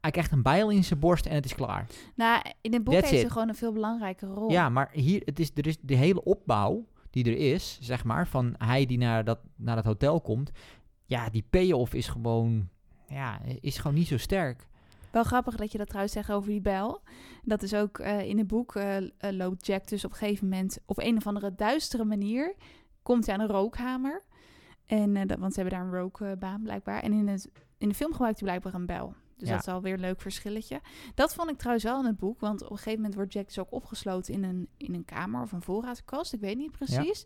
Hij krijgt een bijl in zijn borst en het is klaar. Nou, in het boek That's heeft ze gewoon een veel belangrijkere rol. Ja, maar hier, het is, er is de hele opbouw die er is, zeg maar, van hij die naar dat, naar dat hotel komt. Ja, die payoff is gewoon, ja, is gewoon niet zo sterk. Wel grappig dat je dat trouwens zegt over die bel. Dat is ook eh, in het boek eh, eh, loopt Jack dus op een gegeven moment op een of andere duistere manier komt hij aan een rookhamer. En, eh, dat, want ze hebben daar een rookbaan blijkbaar. En in, het, in de film gebruikt hij blijkbaar een bel. Dus Ja. dat is alweer een leuk verschilletje. Dat vond ik trouwens wel in het boek. Want op een gegeven moment wordt Jack dus ook opgesloten in een, in een kamer of een voorraadkast. Ik weet niet precies.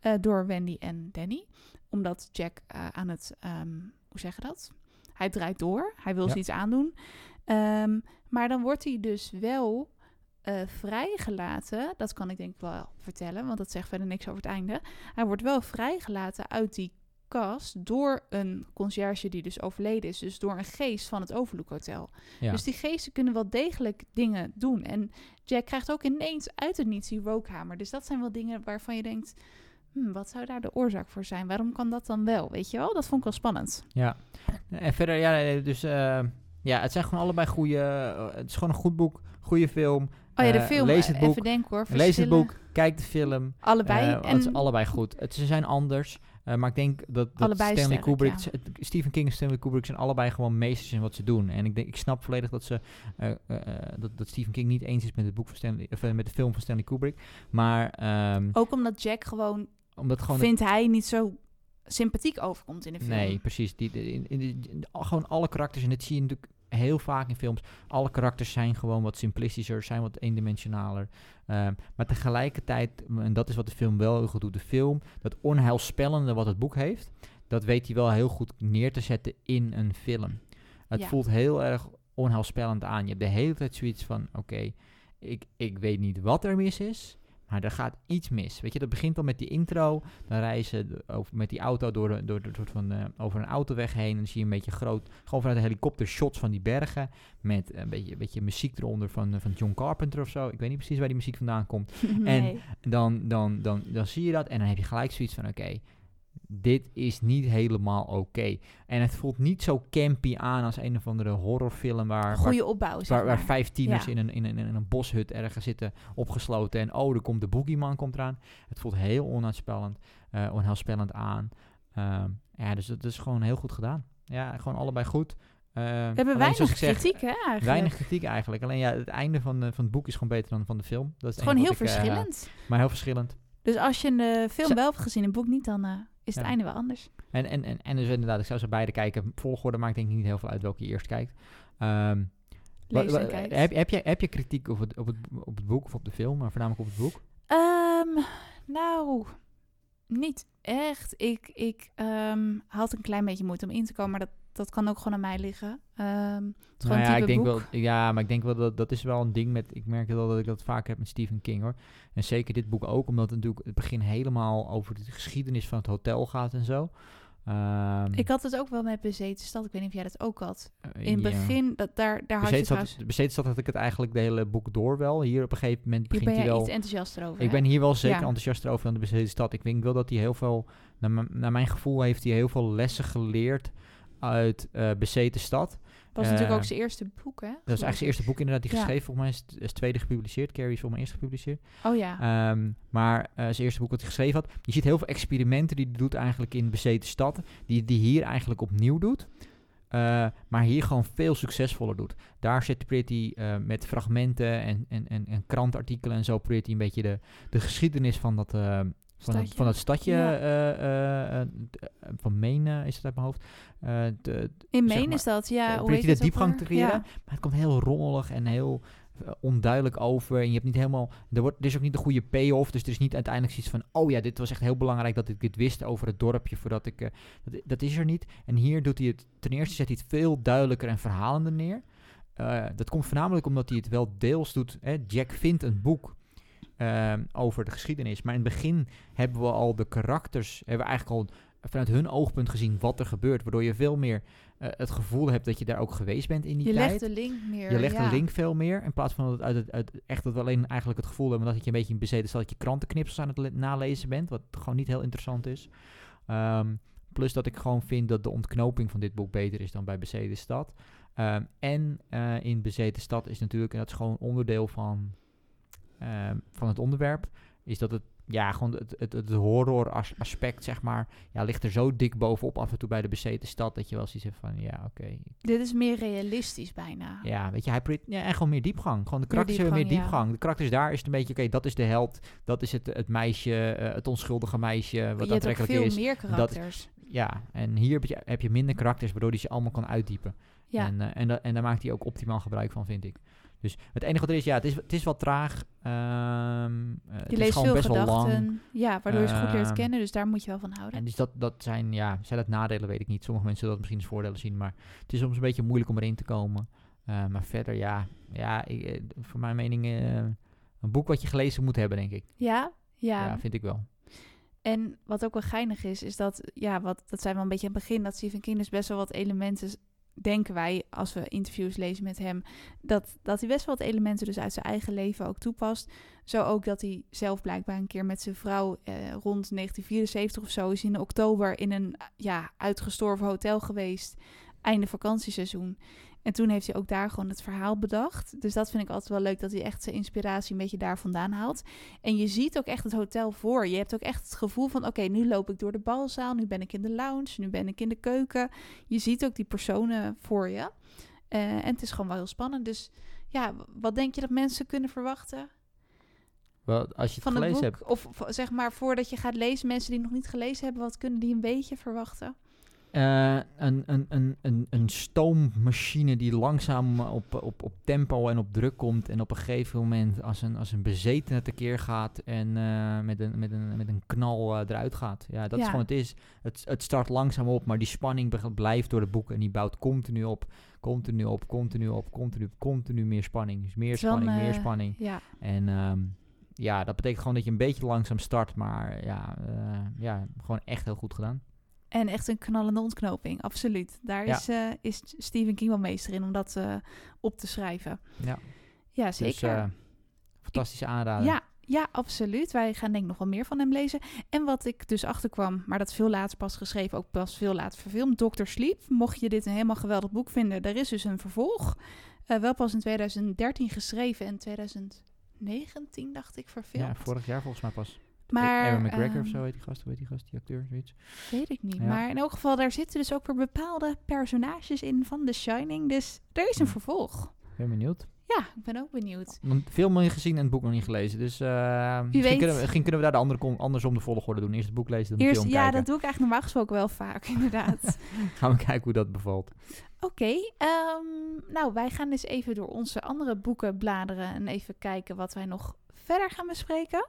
eh, door Wendy en Danny. Omdat Jack eh, aan het, ehm, hoe zeg je dat? Hij draait door. Hij wil Ja. ze iets aandoen. Ehm, maar dan wordt hij dus wel eh, vrijgelaten. Dat kan ik denk ik wel vertellen, want dat zegt verder niks over het einde. Hij wordt wel vrijgelaten uit die kast door een conciërge die dus overleden is. Dus door een geest van het Overlook Hotel. Ja. Dus die geesten kunnen wel degelijk dingen doen. En Jack krijgt ook ineens uit het niets die rookhamer. Dus dat zijn wel dingen waarvan je denkt... hmm, wat zou daar de oorzaak voor zijn? Waarom kan dat dan wel? Weet je wel? Dat vond ik wel spannend. Ja. En verder, ja, dus eh, ja, het zijn gewoon allebei goede. eh, het is gewoon een goed boek, goede film. Oh ja, de Eh, film. lees het eh, boek, Even denken hoor. Lees het boek, kijk de film. Allebei. Eh, en Het is allebei goed. Het, ze zijn anders. maar ik denk dat, dat Stanley sterk, Kubrick, ja. het- Stephen King en Stanley Kubrick zijn allebei gewoon meesters in wat ze doen. En ik, denk, ik snap volledig dat, ze, dat, dat Stephen King niet eens is met het boek van Stanley, of, met de film van Stanley Kubrick. Maar ehm, ook omdat Jack gewoon, omdat gewoon vindt hij niet zo sympathiek overkomt in de film. Nee, precies. Die, in, in, in- gewoon alle karakters, en dat zie je natuurlijk heel vaak in films. Alle karakters zijn gewoon wat simplistischer, zijn wat eendimensionaler. Ehm, maar tegelijkertijd, en dat is wat de film wel heel goed doet, de film, dat onheilspellende wat het boek heeft, dat weet hij wel heel goed neer te zetten in een film. Het Ja. voelt heel erg onheilspellend aan. Je hebt de hele tijd zoiets van, oké, ik, ik weet niet wat er mis is, maar er gaat iets mis. Weet je, dat begint al met die intro. Dan reizen ze over, met die auto door, door, door, soort van, eh, over een autoweg heen. En dan zie je een beetje groot, gewoon vanuit de helikopter shots van die bergen. Met een beetje, een beetje muziek eronder van, eh, van John Carpenter of zo. Ik weet niet precies waar die muziek vandaan komt. nee. Dan, dan, dan, dan zie je dat en dan heb je gelijk zoiets van, oké, dit is niet helemaal oké. En het voelt niet zo campy aan als een of andere horrorfilm waar... Goede opbouw, zeg Waar, waar vijf tieners Ja. in, een, in, een, in een boshut ergens zitten opgesloten. En oh, er komt de boogeyman komt eraan. Het voelt heel onheilspellend, eh onheilspellend aan. Ehm, ja, dus dat is gewoon heel goed gedaan. Ja, gewoon allebei goed. Eh, We hebben weinig kritiek, hè, eigenlijk. Weinig kritiek eigenlijk. Alleen ja, het einde van, eh, van het boek is gewoon beter dan van de film. Dat is gewoon heel ik, eh, verschillend. maar heel verschillend. Dus als je de film Zo- wel hebt gezien en het boek niet, dan eh, is het Ja. einde wel anders. En, en, en, en dus inderdaad, ik zou ze beide kijken. Volgorde maakt denk ik niet heel veel uit welke je eerst kijkt. Lees wa- en heb, heb, je, heb je kritiek op het, op, het, op het boek of op de film, maar voornamelijk op het boek? Ehm, nou, niet echt. Ik, ik ehm, had een klein beetje moeite om in te komen, maar dat, dat kan ook gewoon aan mij liggen. Gewoon Nou ja, ik denk boek. wel, ja, maar ik denk wel dat dat is wel een ding met. Ik merk wel dat ik dat vaker heb met Stephen King hoor. En zeker dit boek ook, omdat het natuurlijk het begin helemaal over de geschiedenis van het hotel gaat en zo. Ehm, Ik had het ook wel met Bezeten Stad. Ik weet niet of jij dat ook had. In het begin, dat, daar, daar had je trouwens... bezeten zat had ik het eigenlijk de hele boek door wel. Hier op een gegeven moment begint ben hij wel. iets enthousiaster over. Ik hè? ben hier wel zeker Ja. enthousiaster over dan de bezeten stad. Ik denk wel dat hij heel veel, naar, naar mijn gevoel heeft hij heel veel lessen geleerd uit uh, Bezeten Stad. was natuurlijk ook zijn eerste boek, hè? Dat is eigenlijk zijn eerste boek inderdaad, die Ja. geschreven. Volgens mij is het, is tweede gepubliceerd. Carrie is volgens mij eerst gepubliceerd. Oh ja. Ehm, maar eh, zijn eerste boek wat hij geschreven had. Je ziet heel veel experimenten die hij doet eigenlijk in Bezeten Stad. Die die hier eigenlijk opnieuw doet. Eh, maar hier gewoon veel succesvoller doet. Daar zit hij eh, met fragmenten en, en, en, en krantartikelen en zo probeert hij een beetje de, de geschiedenis van dat, eh, van, het, Stadje. van het stadje Ja. eh, eh, eh, van Menen is het uit mijn hoofd. De, In zeg Maine maar, is dat, ja. hoe heet hij de diepgang te creëren. Maar het komt heel rommelig en heel onduidelijk over. En je hebt niet helemaal. Er, wordt, er is ook niet de goede payoff. Dus er is niet uiteindelijk zoiets van. Oh ja, dit was echt heel belangrijk dat ik dit wist over het dorpje. Voordat ik. dat, dat is er niet. En hier doet hij het. Ten eerste zet hij het veel duidelijker en verhalender neer. Dat komt voornamelijk omdat hij het wel deels doet. Hè. Jack vindt een boek. Ehm, over de geschiedenis. Maar in het begin hebben we al de karakters. Hebben we eigenlijk al vanuit hun oogpunt gezien wat er gebeurt. Waardoor je veel meer eh, het gevoel hebt dat je daar ook geweest bent in die Je tijd. legt de link meer. Je legt ja. de link veel meer. In plaats van dat uit, het, uit echt dat we alleen eigenlijk het gevoel hebben dat je een beetje in bezeten staat dat je krantenknipsels aan het le- nalezen bent. Wat gewoon niet heel interessant is. Ehm, plus dat ik gewoon vind dat de ontknoping van dit boek beter is dan bij Bezeten Stad. Ehm, en eh, in Bezeten Stad is natuurlijk, en dat is gewoon onderdeel van, ehm, van het onderwerp, is dat het ja, gewoon het, het, het horror as- aspect, zeg maar, ja, ligt er zo dik bovenop af en toe bij de bezeten stad, dat je wel zoiets hebt van, ja, oké, Dit is meer realistisch bijna. ja, weet je, hij ja, en gewoon meer diepgang. Gewoon de karakters hebben meer diepgang, ja. De karakters daar is het een beetje, oké, dat is de held. Dat is het, het meisje, eh, het onschuldige meisje, wat je aantrekkelijk veel is. meer dat- karakters. Ja, en hier heb je, heb je minder karakters, waardoor hij ze allemaal kan uitdiepen. Ja. En, eh, en, da- en daar maakt hij ook optimaal gebruik van, vind ik. Dus het enige wat er is, ja, het is, het is wat traag. Ehm, eh, het je is leest gewoon veel best wel lang. gedachten. Ja, waardoor je ze goed leert Ehm, kennen. Dus daar moet je wel van houden. En dus dat, dat zijn, ja, zijn dat nadelen, weet ik niet. Sommige mensen zullen dat misschien als voordelen zien, maar het is soms een beetje moeilijk om erin te komen. Eh, maar verder, ja, ja ik, eh, voor mijn mening eh, een boek wat je gelezen moet hebben, denk ik. Ja, ja. Ja, vind ik wel. En wat ook wel geinig is, is dat, ja, wat, dat zijn we een beetje aan het begin, dat Stephen King dus best wel wat elementen, denken wij, als we interviews lezen met hem, dat, dat hij best wel wat elementen dus uit zijn eigen leven ook toepast. Zo ook dat hij zelf blijkbaar een keer met zijn vrouw eh, rond 1974 of zo is in oktober in een ja, uitgestorven hotel geweest, einde vakantieseizoen. En toen heeft hij ook daar gewoon het verhaal bedacht. Dus dat vind ik altijd wel leuk, dat hij echt zijn inspiratie een beetje daar vandaan haalt. En je ziet ook echt het hotel voor. Je hebt ook echt het gevoel van: oké, nu loop ik door de balzaal, nu ben ik in de lounge, nu ben ik in de keuken. Je ziet ook die personen voor je. Eh, en het is gewoon wel heel spannend. Dus ja, wat denk je dat mensen kunnen verwachten Wel, als je het van het gelezen boek? hebt. Of v- zeg maar voordat je gaat lezen, mensen die nog niet gelezen hebben, wat kunnen die een beetje verwachten? Eh, een, een, een, een, een stoommachine die langzaam op, op, op tempo en op druk komt. En op een gegeven moment als een, als een bezetene tekeer gaat en eh, met, een, met, een, met een knal eh, eruit gaat. Ja, dat is gewoon het is. Het, het start langzaam op, maar die spanning blijft door de boek en die bouwt continu op. Continu op, continu op, continu, continu meer spanning. Dus meer spanning, meer spanning. Ja, En ehm, ja, dat betekent gewoon dat je een beetje langzaam start, maar ja, ja gewoon echt heel goed gedaan. En echt een knallende ontknoping, absoluut. Daar Ja. is, eh, is Stephen King wel meester in om dat eh, op te schrijven. Ja, Ja, zeker. dus fantastische aanrader. Ja, ja, absoluut. Wij gaan denk ik nog wel meer van hem lezen. En wat ik dus achterkwam, maar dat veel later pas geschreven, ook pas veel later verfilmd, Dr. Sleep. Mocht je dit een helemaal geweldig boek vinden, er is dus een vervolg. Wel pas in 2013 geschreven en 2019 dacht ik verfilmd. Ja, vorig jaar volgens mij pas. Maar, Ewan McGregor of ehm, zo heet die gast, hoe heet die gast, die acteur, zoiets. Weet ik niet. Ja. Maar in elk geval, daar zitten dus ook weer bepaalde personages in van The Shining. Dus er is een Ja. vervolg. Ben benieuwd. Ja, ik ben ook benieuwd. Want Veel meer gezien en het boek nog niet gelezen, dus eh, misschien, kunnen we, misschien kunnen we daar de andere andersom de volgorde doen. Eerst het boek lezen, dan de film ja, kijken. dat doe ik eigenlijk normaal gesproken wel vaak, inderdaad. Gaan we kijken hoe dat bevalt. Oké, ehm, nou wij gaan eens even door onze andere boeken bladeren en even kijken wat wij nog verder gaan bespreken.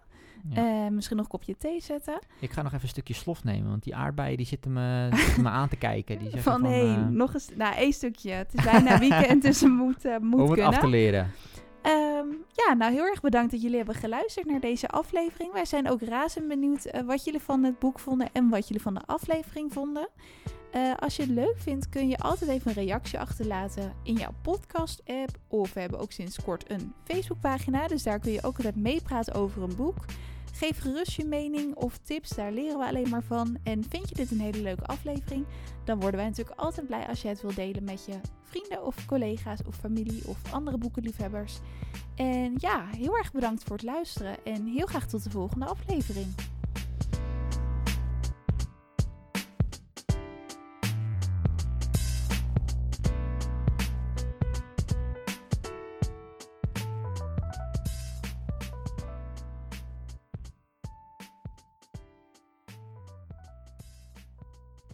Ja. Eh, misschien nog een kopje thee zetten. Ik ga nog even een stukje slof nemen, want die aardbeien die zitten me, die zitten me aan te kijken. Die van nee, eh, nog eens, nou één stukje. Het is bijna weekend, dus het moet, eh, moet om het kunnen. af te leren. Ehm, ja, nou heel erg bedankt dat jullie hebben geluisterd naar deze aflevering. Wij zijn ook razend benieuwd wat jullie van het boek vonden en wat jullie van de aflevering vonden. Uh, als je het leuk vindt, kun je altijd even een reactie achterlaten in jouw podcast-app. Of we hebben ook sinds kort een Facebookpagina, dus daar kun je ook altijd meepraten over een boek. Geef gerust je mening of tips, daar leren we alleen maar van. En vind je dit een hele leuke aflevering, dan worden wij natuurlijk altijd blij als je het wilt delen met je vrienden of collega's of familie of andere boekenliefhebbers. En ja, heel erg bedankt voor het luisteren en heel graag tot de volgende aflevering.